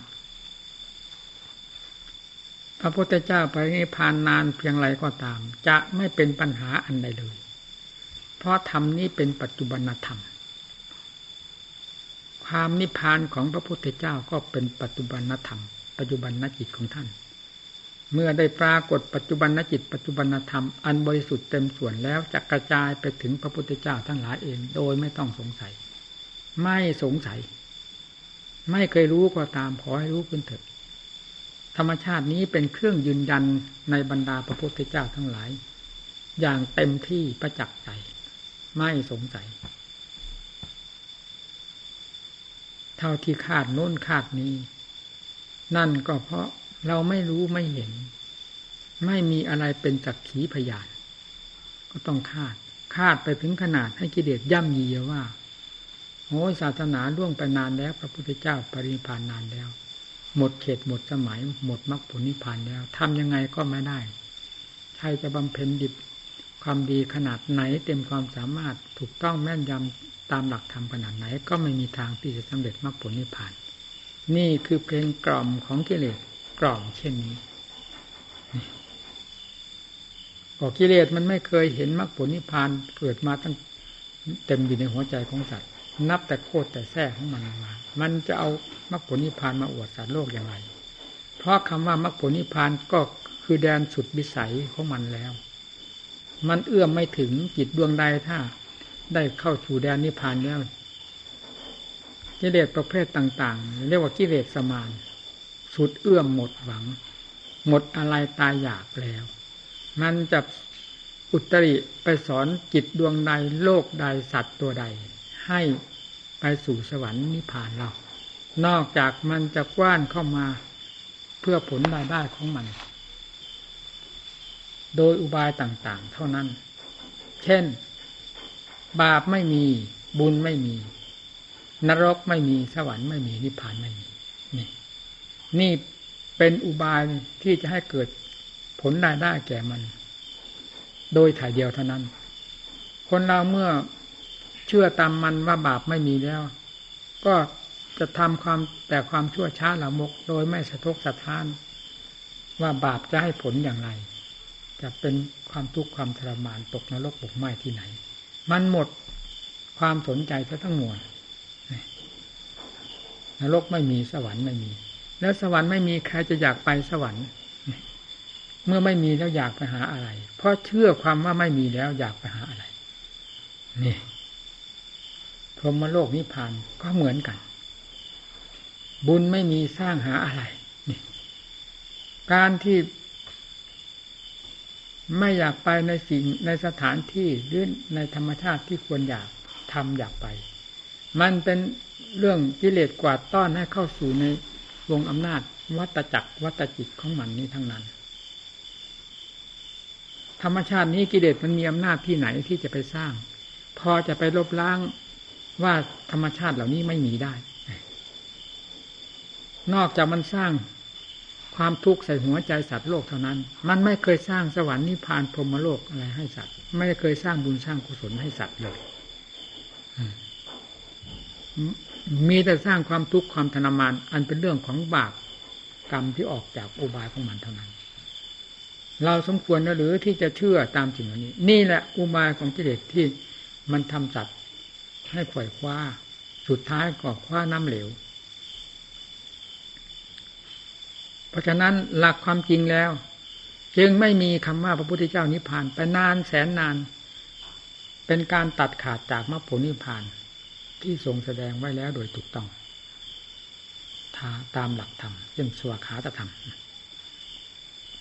พระพุทธเจ้าไปนิพพานนานเพียงไรก็ตาม จะไม่เป็นปัญหาอันใดเลย เพราะธรรมนี้เป็นปัจจุบันธรรม ความนิพพานของพระพุทธเจ้าก็เป็นปัจจุบันธรรม ปัจจุบันนจิตของท่าน เมื่อได้ปรากฏปัจจุบันนจิต ปัจจุบันธรรม อันบริสุทธิ์เต็มส่วนแล้วจะกระจายไปถึงพระพุทธเจ้าทั้งหลายเอง โดยไม่ต้องสงสัย ไม่สงสัย ไม่เคยรู้ก็ตามขอให้รู้ขึ้นเถิดธรรมชาตินี้เป็นเครื่องยืนยันในบรรดาพระพุทธเจ้าทั้งหลาย อย่างเต็มที่ประจักษ์ใจ ไม่สงสัย เท่าที่คาดโน้นคาดนี้ นั่นก็เพราะเราไม่รู้ไม่เห็น ไม่มีอะไรเป็นจักขีพยาน ก็ต้องคาด คาดไปถึงขนาดให้กิเลสย่ำยีว่าโอ้ศาสนาล่วงไปนานแล้ว พระพุทธเจ้าปรินิพานนานแล้ว หมดเขตหมดสมัย หมดมรรคผลนิพพานแล้วทำยังไงก็ไม่ได้ ใครจะบำเพ็ญดิบ ความดีขนาดไหนเต็มความสามารถถูกต้องแม่นยำตามหลักธรรมขนาดไหน ก็ไม่มีทางที่จะสำเร็จมรรคผลนิพพาน นี่คือเพลงกล่อมของกิเลสกล่อมเช่นนี้บอกกิเลสมันไม่เคยเห็นมรรคผลนิพพานเกิดมาตั้งเต็มอยู่ในหัวใจของสัตว์ นับแต่โคตรแต่แท้ของมันมา มันจะเอามรรคผลนิพพานมาอวดสัตว์โลกอย่างไร เพราะคำว่ามรรคผลนิพพานก็คือแดนสุดวิสัยของมันแล้ว มันเอื้อมไม่ถึงจิตดวงใดถ้า ได้เข้าสู่แดนนิพพานแล้วกิเลสประเภทต่าง ๆ เรียกว่ากิเลสสมานสุดเอื้อมหมดหวัง หมดอะไรตายอยากแล้ว มันจะอุตริไปสอนจิตดวงใดโลกใดสัตว์ตัวใด ให้ไปสู่สวรรค์นิพพานเรา นอกจากมันจะกว้านเข้ามาเพื่อผลรายได้ของมัน โดยอุบายต่างๆ เท่านั้น เช่น บาปไม่มีบุญไม่มี นรกไม่มีสวรรค์ไม่มีนิพพานไม่มี นี่ นี่เป็นอุบายที่จะให้เกิดผลรายได้แก่มัน โดยถ่ายเดียวเท่านั้น คนเราเมื่อเชื่อตามมันว่าบาปไม่มีแล้ว ก็จะทำความแต่ความชั่วช้าละมก โดยไม่สะทกสะท้าน ว่าบาปจะให้ผลอย่างไร จะเป็นความทุกข์ความทรมานตกนรกบกไหม้ที่ไหน มันหมดความสนใจซะทั้งมวลนรกไม่มีสวรรค์ไม่มี แล้วสวรรค์ไม่มีใครจะอยากไปสวรรค์ เมื่อไม่มีแล้วอยากไปหาอะไร เพราะเชื่อความว่าไม่มีแล้วอยากไปหาอะไร นี่พรหมโลกนิพพานก็เหมือนกัน บุญไม่มีสร้างหาอะไร นี่ การที่ ไม่อยากไปในสิ่งในสถานที่หรือในธรรมชาติที่ควรอยากทำอยากไป มันเป็นเรื่องกิเลสกวาดต้อนให้เข้าสู่ในวงอำนาจวัตจักรวัตจิตของมันนี้ทั้งนั้น ธรรมชาตินี้กิเลสมันมีอำนาจที่ไหนที่จะไปสร้าง พอจะไปลบล้างว่าธรรมชาติเหล่านี้ไม่มีได้ นอกจากมันสร้าง ความทุกข์ใส่หัวใจสัตว์โลกเท่านั้น มันไม่เคยสร้างสวรรค์นิพพานพรหมโลกอะไรให้สัตว์ ไม่เคยสร้างบุญสร้างกุศลให้สัตว์เลยมีแต่สร้างความทุกข์ความทรมาน อันเป็นเรื่องของบาปกรรมที่ออกจากอุบายของมันเท่านั้น เราสมควรนะหรือที่จะเชื่อตามสิ่งเหล่านี้ นี่แหละอุบายของกิเลสที่มันทำสัตว์ให้ขวอยคว้า สุดท้ายก็คว้าน้ำเหลว เพราะฉะนั้นหลักความจริงแล้ว จึงไม่มีคำว่าพระพุทธเจ้านิพพานไปนานแสนนาน เป็นการตัดขาดจากมรรคผลนิพพานที่ทรงแสดงไว้แล้วโดยถูกต้องตามหลักธรรมเช่นสวขาตธรรม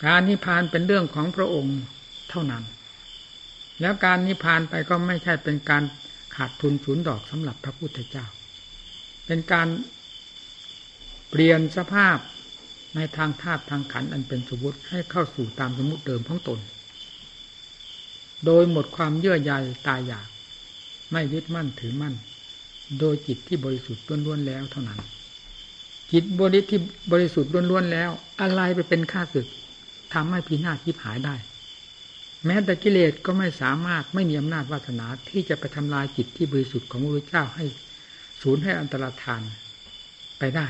การนิพพานเป็นเรื่องของพระองค์เท่านั้น แล้วการนิพพานไปก็ไม่ใช่เป็นการขาดทุนศูนย์ดอกสำหรับพระพุทธเจ้า เป็นการเปลี่ยนสภาพ ในทางธาตุทางขันอันเป็นสมมติให้เข้าสู่ตามสมมติเดิมของตน โดยหมดความเยื่อใยตายอยาก ไม่ยึดมั่นถือมั่น โดยจิตที่บริสุทธิ์ล้วนๆแล้วเท่านั้น จิตบริที่บริสุทธิ์ล้วนๆแล้ว อะไรไปเป็นข้าศึกทำให้พีนาทิพหายได้ แม้แต่กิเลสก็ไม่สามารถไม่มีอำนาจวาสนาที่จะไปทำลายจิตที่บริสุทธิ์ของพระพุทธเจ้าให้สูญให้อันตรธานไปได้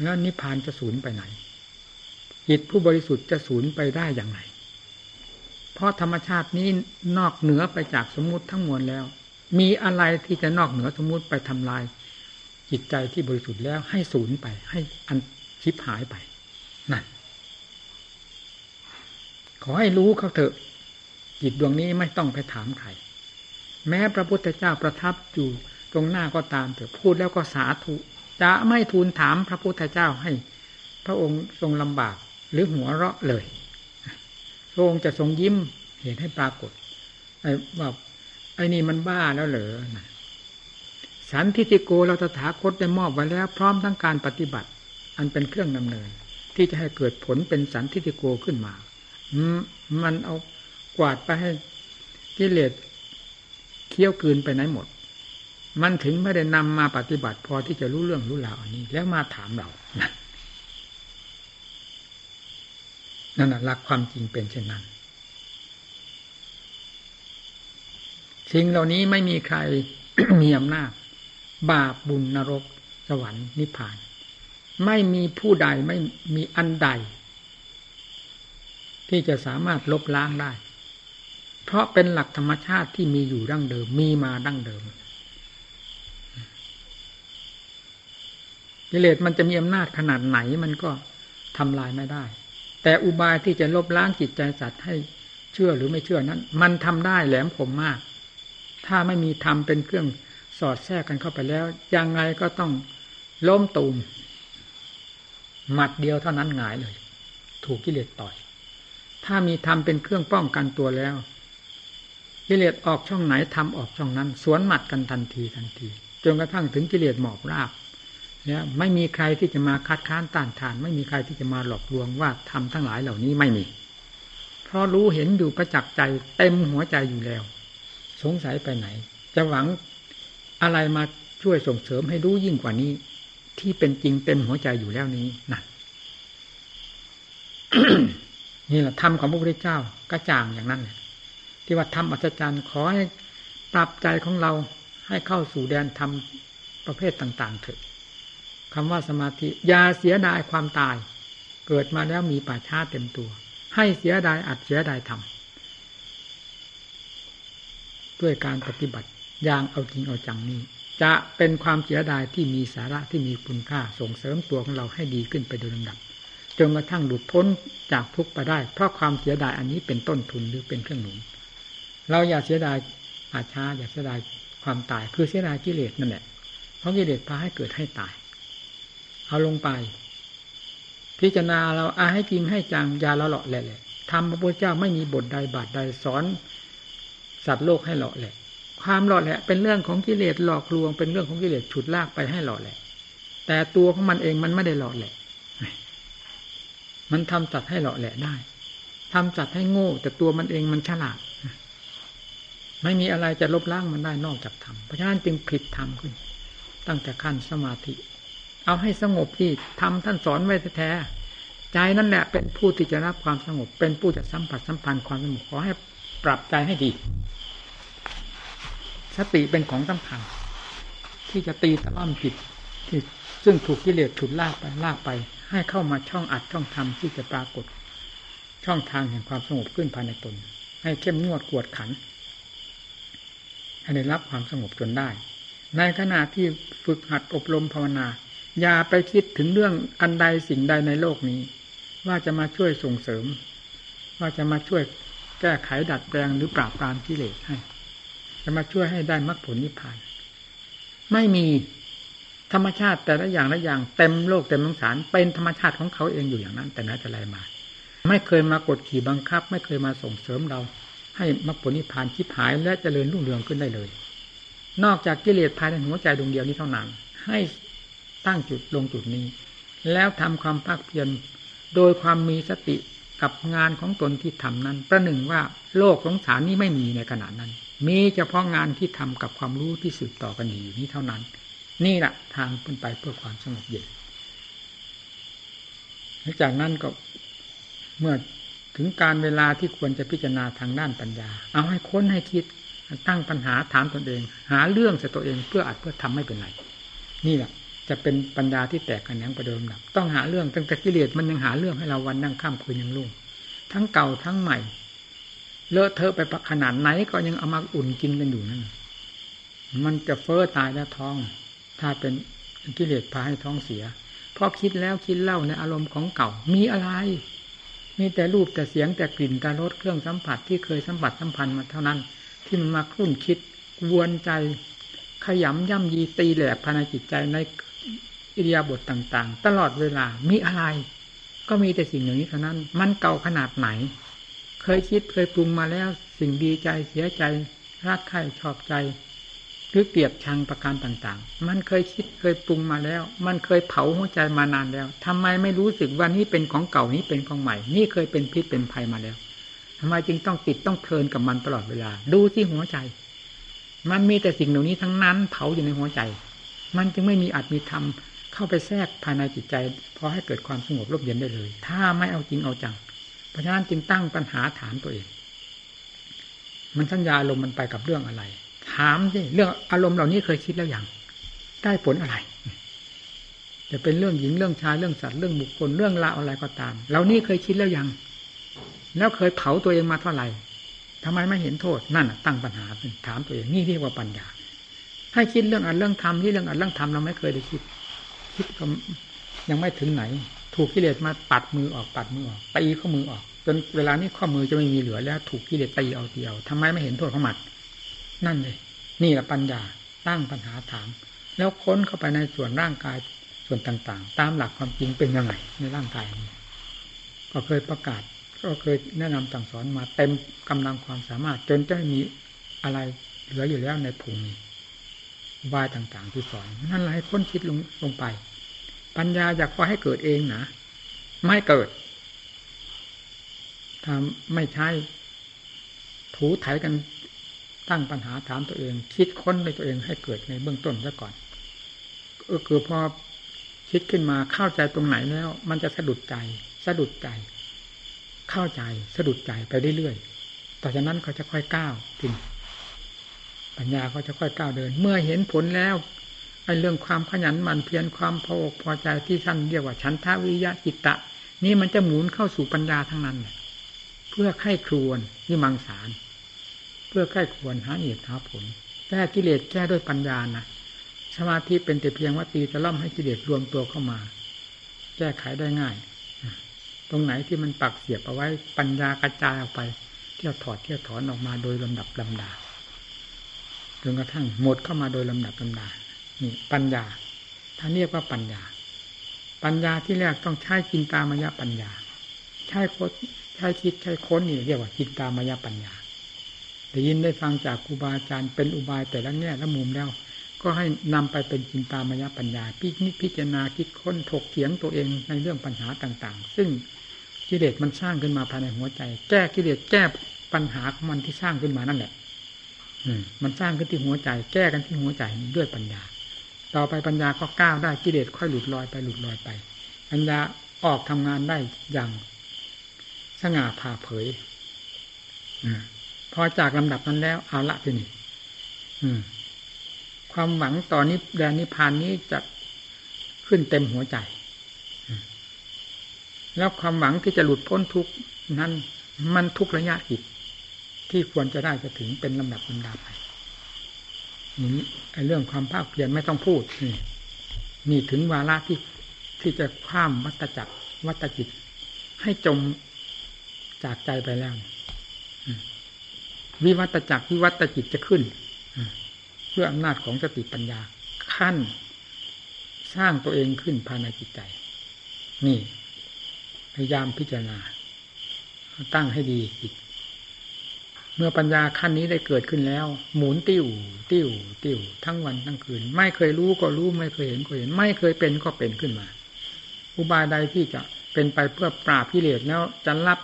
แล้วนิพพานจะสูญไปไหนจิตผู้บริสุทธิ์จะสูญไปได้อย่างไร เพราะธรรมชาตินี้นอกเหนือไปจากสมมุติทั้งมวลแล้ว มีอะไรที่จะนอกเหนือสมมุติไปทำลาย จิตใจที่บริสุทธิ์แล้วให้สูญไป ให้อันชิบหายไปนั่นขอให้รู้เขาเถอะจิตดวงนี้ไม่ต้องไปถามใครแม้พระพุทธเจ้าประทับอยู่ตรงหน้าก็ตามเถอะพูดแล้วก็สาธุ จะไม่ทูลถามพระพุทธเจ้าให้ พระองค์ทรงลำบากหรือหัวเราะเลย พระองค์จะทรงยิ้มเห็นให้ปรากฏไอ้ว่าไอ้นี่มันบ้าแล้วเหรอสันทิติโกเราตถาคตได้มอบไว้แล้วพร้อมทั้งการปฏิบัติ อันเป็นเครื่องดำเนิน ที่จะให้เกิดผลเป็นสันทิติโกขึ้นมามันเอากวาดไปให้กิเลสเคี้ยวกืนไปไหนหมด มันถึงไม่ได้นำมาปฏิบัติพอที่จะรู้เรื่องรู้ราวอันนี้ แล้วมาถามเรานั่นนั่นหลักความจริงเป็นเช่นนั้นสิ่งเหล่านี้ไม่มีใครมีอำนาจบาปบุญนรก สวรรค์นิพพาน ไม่มีผู้ใดไม่มีอันใด ที่จะสามารถลบล้างได้ เพราะเป็นหลักธรรมชาติที่มีอยู่ดั้งเดิม มีมาดั้งเดิม กิเลสมันจะมีอำนาจขนาดไหนมันก็ทำลายไม่ได้ แต่อุบายที่จะลบล้างจิตใจสัตว์ให้เชื่อหรือไม่เชื่อนั้น มันทำได้แหลมคมมาก ถ้าไม่มีธรรมเป็นเครื่องสอดแทรกกันเข้าไปแล้ว ยังไงก็ต้องล้มตูมหมัดเดียวเท่านั้นหงายเลย ถูกกิเลสต่อย ถ้ามีธรรมเป็นเครื่องป้องกันตัวแล้ว กิเลสออกช่องไหนทำออกช่องนั้น สวนหมัดกันทันทีทันทีจนกระทั่งถึงกิเลสหมอบราบ เนี่ยไม่มีใครที่จะมาคัดค้านต้านทาน ไม่มีใครที่จะมาหลอกลวงว่าทำทั้งหลายเหล่านี้ไม่มี เพราะรู้เห็นอยู่ประจักษ์ใจเต็มหัวใจอยู่แล้ว สงสัยไปไหน จะหวังอะไรมาช่วยส่งเสริมให้รู้ยิ่งกว่านี้ ที่เป็นจริงเต็มหัวใจอยู่แล้วนี้นั่นนี่แหละธรรมของพระพุทธเจ้ากระจ่างอย่างนั้นที่ว่าทำอัศจรรย์ขอให้ปรับใจของเราให้เข้าสู่แดนธรรมประเภทต่าง ๆ เถอะ คำว่าสมาธิอย่าเสียดายความตาย เกิดมาแล้วมีป่าช้าเต็มตัว ให้เสียดายอัดเสียดายทำด้วยการปฏิบัติอย่างเอาจริงเอาจังนี้ จะเป็นความเสียดายที่มีสาระที่มีคุณค่าส่งเสริมตัวของเราให้ดีขึ้นไปโดยลำดับจนกระทั่งหลุดพ้นจากทุกข์ไปได้ เพราะความเสียดายอันนี้เป็นต้นทุนหรือเป็นเครื่องหนุน เราอย่าเสียดายอาช้าอย่าเสียดายความตาย คือเสียดายกิเลสนั่นแหละเพราะกิเลสพาให้เกิดให้ตาย เอาลงไป พิจารณาเราอาให้จริงให้จังยาละเลาะแหละทำพระพุทธเจ้าไม่มีบทใดบาทใดสอน สัตว์โลกให้หล่อแหละ ความหล่อแหละ เป็นเรื่องของกิเลสหลอกลวง เป็นเรื่องของกิเลสฉุดลากไปให้หล่อแหละ แต่ตัวของมันเองมันไม่ได้หล่อแหละ มันทำจัดให้หล่อแหละได้ทำจัดให้โง่ แต่ตัวมันเองมันฉลาดไม่มีอะไรจะลบล้างมันได้นอกจากธรรม เพราะฉะนั้นจึงผิดธรรมขึ้น ตั้งแต่ขั้นสมาธิ เอาให้สงบที่ทำท่านสอนไว้แท้ใจนั่นแหละเป็นผู้ที่จะรับความสงบ เป็นผู้จะสัมผัสสัมพันธ์ความสงบขอให้ปรับใจให้ดี สติเป็นของสำคัญที่จะตีตะล่อมผิดที่ซึ่งถูกกิเลสฉุดลากไปลากไป ให้เข้ามาช่องอัดช่องทำที่จะปรากฏ ช่องทางแห่งความสงบขึ้นภายในตน ให้เข้มงวดกวดขันให้ได้รับความสงบจนได้ ในขณะที่ฝึกหัดอบรมภาวนา อย่าไปคิดถึงเรื่องอันใดสิ่งใดในโลกนี้ ว่าจะมาช่วยส่งเสริม ว่าจะมาช่วยแก้ไขดัดแปลงหรือปราบปรามกิเลสให้ จะมาช่วยให้ได้มรรคผลนิพพาน ไม่มีธรรมชาติแต่ละอย่างละอย่างเต็มโลกเต็มสงสาร เป็นธรรมชาติของเขาเองอยู่อย่างนั้น แต่นั้นแต่ไรมา ไม่เคยมากดขี่บังคับ ไม่เคยมาส่งเสริมเรา ให้มรรคผลนิพพานคิดหายและเจริญรุ่งเรืองขึ้นได้เลย นอกจากกิเลสภายในหัวใจดวงเดียวนี้เท่านั้น ให้ ตั้งจุดลงจุดนี้ แล้วทำความภาคเพียรโดยความมีสติกับงานของตนที่ทำนั้น ประหนึ่งว่าโลกสงสารนี้ไม่มีในขณะนั้น มีเฉพาะงานที่ทำกับความรู้ที่สืบต่อกันอยู่นี้เท่านั้น นี่แหละทางเป็นไปเพื่อความสงบเย็นหลังจากนั้นก็เมื่อถึงการเวลาที่ควรจะพิจารณาทางด้านปัญญา เอาให้ค้นให้คิดตั้งปัญหาถามตนเอง หาเรื่องใส่ตัวเองเพื่ออัดเพื่อทำให้เป็นไร นี่แหละ จะเป็นปัญญาที่แตกกันยังประเดิมดับต้องหาเรื่องตั้งแต่กิเลสมันยังหาเรื่องให้เราวันนั่งข้ามคืนยังลุ่งทั้งเก่าทั้งใหม่ เลอะเทอะไปขนาดไหนก็ยังเอามาอุ่นกินกันอยู่นั่นมันจะเฟ้อตายแล้วท้อง ถ้าเป็นกิเลสพาให้ท้องเสียเพราะคิดแล้วคิดเล่าในอารมณ์ของเก่ามีอะไรมีแต่รูปแต่เสียงแต่กลิ่นแต่รสเครื่องสัมผัสที่เคยสัมผัสสัมพันธ์มาเท่านั้น ที่มันมาคลุ่นคิดวนใจขยำย่ำยีตีแหลกภายในจิตใจใน อิริยาบถต่าง ๆ ตลอดเวลามีอะไร ก็มีแต่สิ่งอย่างนี้เท่านั้น มันเก่าขนาดไหน เคยคิดเคยปรุงมาแล้ว สิ่งดีใจเสียใจรักใคร่ชอบใจหรือเกลียดชังประการต่าง ๆ มันเคยคิดเคยปรุงมาแล้ว มันเคยเผาหัวใจมานานแล้วทำไมไม่รู้สึกว่านี่เป็นของเก่านี้เป็นของใหม่ นี่เคยเป็นพิษเป็นภัยมาแล้วทำไมจึงต้องติดต้องเพลินกับมันตลอดเวลา ดูที่หัวใจ มันมีแต่สิ่งเหล่านี้ทั้งนั้นเผาอยู่ในหัวใจ มันจึงไม่มีอาจมีธรรม เข้าไปแทรกภายในจิตใจพอให้เกิดความสงบร่มเย็นได้เลย ถ้าไม่เอาจริงเอาจัง เพราะฉะนั้นจึงตั้งปัญหาถามตัวเอง มันสัญญาลมมันไปกับเรื่องอะไร ถามสิเรื่องอารมณ์เหล่านี้เคยคิดแล้วอย่างได้ผลอะไร จะเป็นเรื่องหญิงเรื่องชายเรื่องสัตว์เรื่องบุคคลเรื่องราวอะไรก็ตามเหล่านี้เคยคิดแล้วยัง แล้วเคยเผาตัวเองมาเท่าไหร่ทำไมไม่เห็นโทษนั่นตั้งปัญหาถามตัวเองนี่เรียกว่าปัญญาให้คิดเรื่องอันเรื่องธรรมที่เรื่องอันเรื่องธรรมเราไม่เคยได้คิด คิดก็ยังไม่ถึงไหน ถูกกิเลสมาปัดมือออกปัดมือออกตีข้อมือออก จนเวลานี้ข้อมือจะไม่มีเหลือแล้ว ถูกกิเลสตีเอาเดียวทำไมไม่เห็นโทษของมันนั่นเลย นี่แหละปัญญาตั้งปัญหาถาม แล้วค้นเข้าไปในส่วนร่างกายส่วนต่างๆ ตามหลักความจริงเป็นยังไงในร่างกายนี้ก็เคยประกาศ ก็เคยแนะนำสั่งสอนมาเต็มกำลังความสามารถ จนจะมีอะไรเหลืออยู่แล้วในภูมิ บายต่าง ๆ ที่สอนนั่นแหละให้ค้นคิดลงลงไป ปัญญาอยากพอให้เกิดเองนะไม่เกิดถ้าไม่ใช่ถูไถกันตั้งปัญหาถามตัวเอง คิดค้นในตัวเองให้เกิดในเบื้องต้นซะก่อนเออคือพอคิดขึ้นมาเข้าใจตรงไหนแล้ว มันจะสะดุดใจ สะดุดใจ เข้าใจสะดุดใจไปเรื่อยๆต่อจากนั้นเขาจะค่อยก้าวจริง ปัญญาเขาจะค่อยก้าวเดิน เมื่อเห็นผลแล้วไอ้เรื่องความขยันหมั่นเพียรความพออกพอใจที่ท่านเรียกว่าฉันทาวิยะจิตตะ นี่มันจะหมุนเข้าสู่ปัญญาทั้งนั้น เพื่อไข้ครวนวิมังสารเพื่อไข้ควรหาเหตุหาผลแก้กิเลสแก้ด้วยปัญญานะสมาธิเป็นแต่เพียงว่าตีจะล่อมให้กิเลสรวมตัวเข้ามา แก้ไขได้ง่าย ตรงไหนที่มันปักเสียบเอาไว้ปัญญากระจายออกไป เที่ยวถอดเที่ยวถอนออกมาโดยลำดับลำดา จนกระทั่งหมดเข้ามาโดยลำดับลำดานี่ปัญญาท่าเรียกว่าปัญญา ปัญญาที่แรกต้องใช้จินตามายปัญญา ใช้โคใช้คิดใช้ค้นนี่เรียกว่าจินตามายปัญญาได้ยินได้ฟังจากครูบาอาจารย์เป็นอุบายแต่ละแง่ละมุมแล้ว ก็ให้นำไปเป็นจินตามายปัญญาพิจิตพิจารณาคิดค้นถกเถียงตัวเองในเรื่องปัญหาต่าง ๆ ซึ่งกิเลสมันสร้างขึ้นมาภายในหัวใจ แก้กิเลสแก้ปัญหาของมันที่สร้างขึ้นมานั่นแหละ มันสร้างขึ้นที่หัวใจ แก้กันที่หัวใจด้วยปัญญา ต่อไปปัญญาก็ก้าวได้กิเลสค่อยหลุดลอยไปหลุดลอยไป ปัญญาออกทำงานได้อย่างสง่าผ่าเผยอพอจากลำดับนั้นแล้วเอาละทีนี้ความหวังตอนนี้แดนนิพพานนี้จะขึ้นเต็มหัวใจแล้วความหวังที่จะหลุดพ้นทุกนั้น มันทุกระยะจิต ที่ควรจะได้จะถึงเป็นลำดับลำดาไปนี่ไอ้เรื่องความภาคเพียรไม่ต้องพูดนี่นี่ถึงวาระที่ที่จะข้ามวัตจักรวัตจิต ให้จมจากใจไปแล้ววิวัตจักรวิวัตจิตจะขึ้นเพื่ออำนาจของสติปัญญาขั้น สร้างตัวเองขึ้นภายในจิตใจ นี่พยายามพิจารณา ตั้งให้ดีจิต เมื่อปัญญาขั้นนี้ได้เกิดขึ้นแล้ว หมุนติ้ว ติ้ว ติ้ว ทั้งวันทั้งคืน ไม่เคยรู้ก็รู้ไม่เคยเห็นก็เห็น ไม่เคยเป็นก็เป็นขึ้นมา อุบายใดที่จะเป็นไปเพื่อปราบพิเรศแล้วจะรับ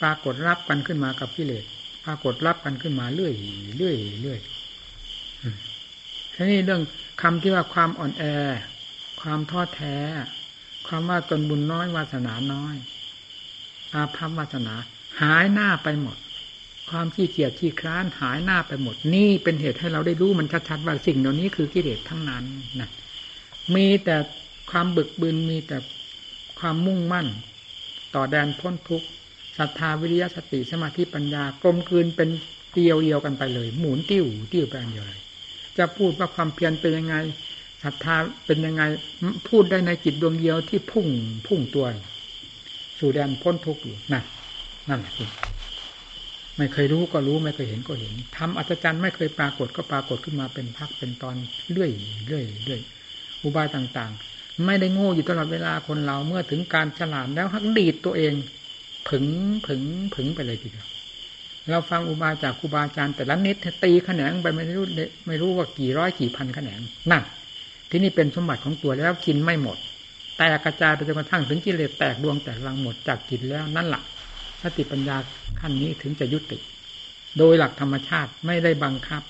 ปรากฏรับกันขึ้นมากับพิเรศปรากฏรับกันขึ้นมาเรื่อยเรื่อยเรื่อยทีนี้เรื่องคำที่ว่าความอ่อนแอ ความท้อแท้ ความว่าตนบุญน้อยวาสนาน้อย อาภัพวาสนา หายหน้าไปหมด ความขี้เกียจขี้คร้านหายหน้าไปหมดนี่เป็นเหตุให้เราได้รู้มันชัดๆว่าสิ่งเหล่านี้คือกิเลสทั้งนั้นนะมีแต่ความบึกบึนมีแต่ความมุ่งมั่น ต่อแดนพ้นทุกข์ศรัทธาวิริยะสติสมาธิปัญญากลมกลืนเป็นเตียวเดียวกันไปเลย หมุนติ้วติ้วไปเดียวเลยจะพูดว่าความเพียรเป็นยังไงศรัทธาเป็นยังไงพูดได้ในจิตดวงเดียวที่พุ่งพุ่งตัว สู่แดนพ้นทุกข์อยู่นั่นนั่นแหละ ไม่เคยรู้ก็รู้ไม่เคยเห็นก็เห็นทำอัศจรรย์ไม่เคยปรากฏก็ปรากฏขึ้นมาเป็นพักเป็นตอนเรื่อยเรื่อยเรื่อยอุบายต่างๆ ไม่ได้โง่อยู่ตลอดเวลาคนเราเมื่อถึงการฉลาดแล้วหักดีดตัวเองผึงผึงผึงไปเลยทีเดียวเราฟังอุบายจากครูบาอาจารย์แต่ละนิดตีแขนงไปไม่รู้ไม่รู้ว่ากี่ร้อยกี่พันแขนงนั่นที่นี่เป็นสมบัติของตัวแล้วกินไม่หมด แต่กระจายไปจนกระทั่งถึงกิเลสแตกดวงแตกรังหมดจากกินแล้วนั่นแหละ สติปัญญาขั้นนี้ถึงจะยุติ โดยหลักธรรมชาติไม่ได้บังคับ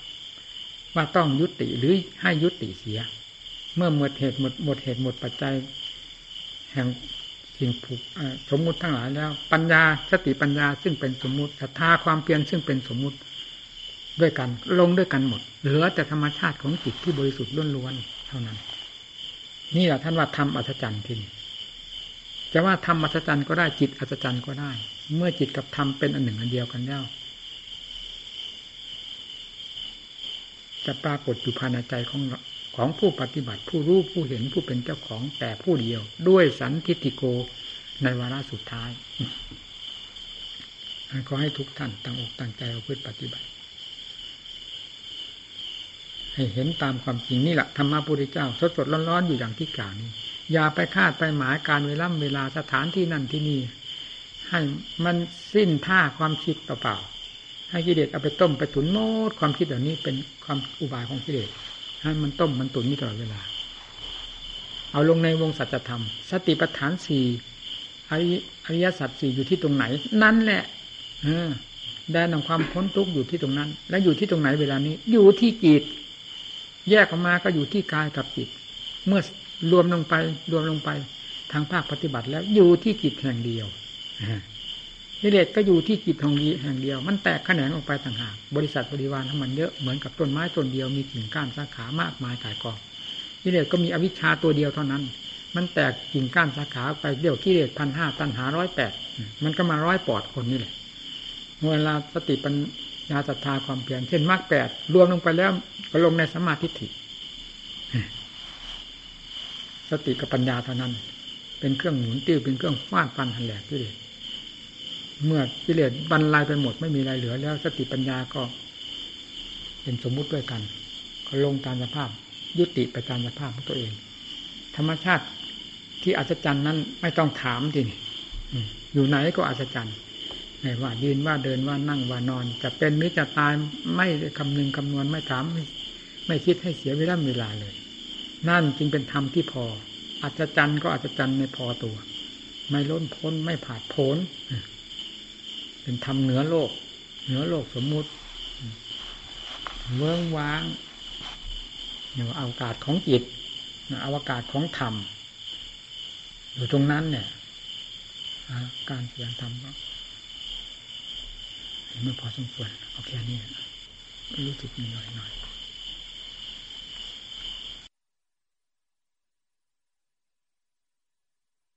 ว่าต้องยุติหรือให้ยุติเสีย เมื่อหมดเหตุหมดหมดเหตุหมดปัจจัย แห่งสิ่งผูกสมมุติทั้งหลายแล้ว ปัญญาสติปัญญาซึ่งเป็นสมมุติศรัทธาความเพียรซึ่งเป็นสมมุติด้วยกัน ลงด้วยกันหมด เหลือแต่ธรรมชาติของจิตที่บริสุทธิ์ล้วนๆเท่านั้น นี่แหละท่านว่าทำอัศจรรย์ทีจะว่าทำอัศจรรย์ก็ได้จิตอัศจรรย์ก็ได้ เมื่อจิตกับธรรมเป็นอันหนึ่งอันเดียวกันแล้วจะปรากฏอยู่ภายในใจของของผู้ปฏิบัติผู้รู้ผู้เห็นผู้เป็นเจ้าของแต่ผู้เดียว ด้วยสันทิติโกในวาระสุดท้ายขอให้ทุกท่านตั้งอกตั้งใจเอาพื่อปฏิบัติ ให้เห็นตามความจริงนี่แหละธรรมะพุทธเจ้า สดสดร้อนๆอยู่อย่างที่กล่าวนี้ อย่าไปคาดไปหมายการเวลาเวลาสถานที่นั่นที่นี่ ให้มันสิ้นท่าความคิดเปล่าๆให้กิเลสเอาไปต้มไปตุนโนดความคิดเหล่านี้เป็นความอุบายของกิเลสให้มันต้มมันตุนนี่ตลอดเวลา เอาลงในวงสัจธรรม สติปัฏฐานสี่อริยสัจสี่อยู่ที่ตรงไหน นั่นแหละอแดนของความพ้นทุกข์อยู่ที่ตรงนั้น และอยู่ที่ตรงไหนเวลานี้ อยู่ที่จิต แยกออกมาก็อยู่ที่กายกับจิต เมื่อรวมลงไปรวมลงไปทางภาคปฏิบัติแล้วอยู่ที่จิตแห่งเดียว กิเลสก็อยู่ที่จิตของดีแห่งเดียว มันแตกแขนงออกไปต่างหาก บริษัทบริวารทั้งมันเยอะ เหมือนกับต้นไม้ต้นเดียวมีกิ่งก้านสาขามากมายกายกองกิเลสก็มีอวิชชาตัวเดียวเท่านั้น มันแตกกิ่งก้านสาขาไปเดียวกิเลสพันห้าตันหาร้อยแปดมันก็มาร้อยปอดคนนี่แหละเวลาสติปัญญาศรัทธาความเพียรเช่นมรรคแปดรวมลงไปแล้วก็ลงในสมาธิิสติกับปัญญาเท่านั้น เป็นเครื่องหมุนติ้วเป็นเครื่องฟาดฟันหันแหลกกิเลส เมื่อกิเลสบรรลัยไปหมดไม่มีอะไรเหลือ แล้วสติปัญญาก็ เป็นสมมุติด้วยกันก็ลงตามสภาพ ยุติไปตามสภาพของตัวเอง ธรรมชาติที่อัศจรรย์นั้นไม่ต้องถามทีนี่อยู่ไหนก็อัศจรรย์ไม่ว่ายืนว่าเดินว่านั่งว่านอน จะเป็นหรือจะตายไม่คำนึงคำนวณไม่ถามไม่ไม่คิดให้เสียเวลาเวลาเลย นั่นจึงเป็นธรรมที่พออัศจรรย์ก็อัศจรรย์ในพอตัว ไม่ล้นพ้นไม่ผาดโผน เป็นธรรมเหนือโลก เหนือโลกสมมุติเมืองว้างเนี่ยอวกาศของจิตอวกาศของธรรมอยู่ตรงนั้นเนี่ยการเสียงธรรมก็เมื่อพอสมควรโอเคนี่รู้สึกมีหน่อยหน่อย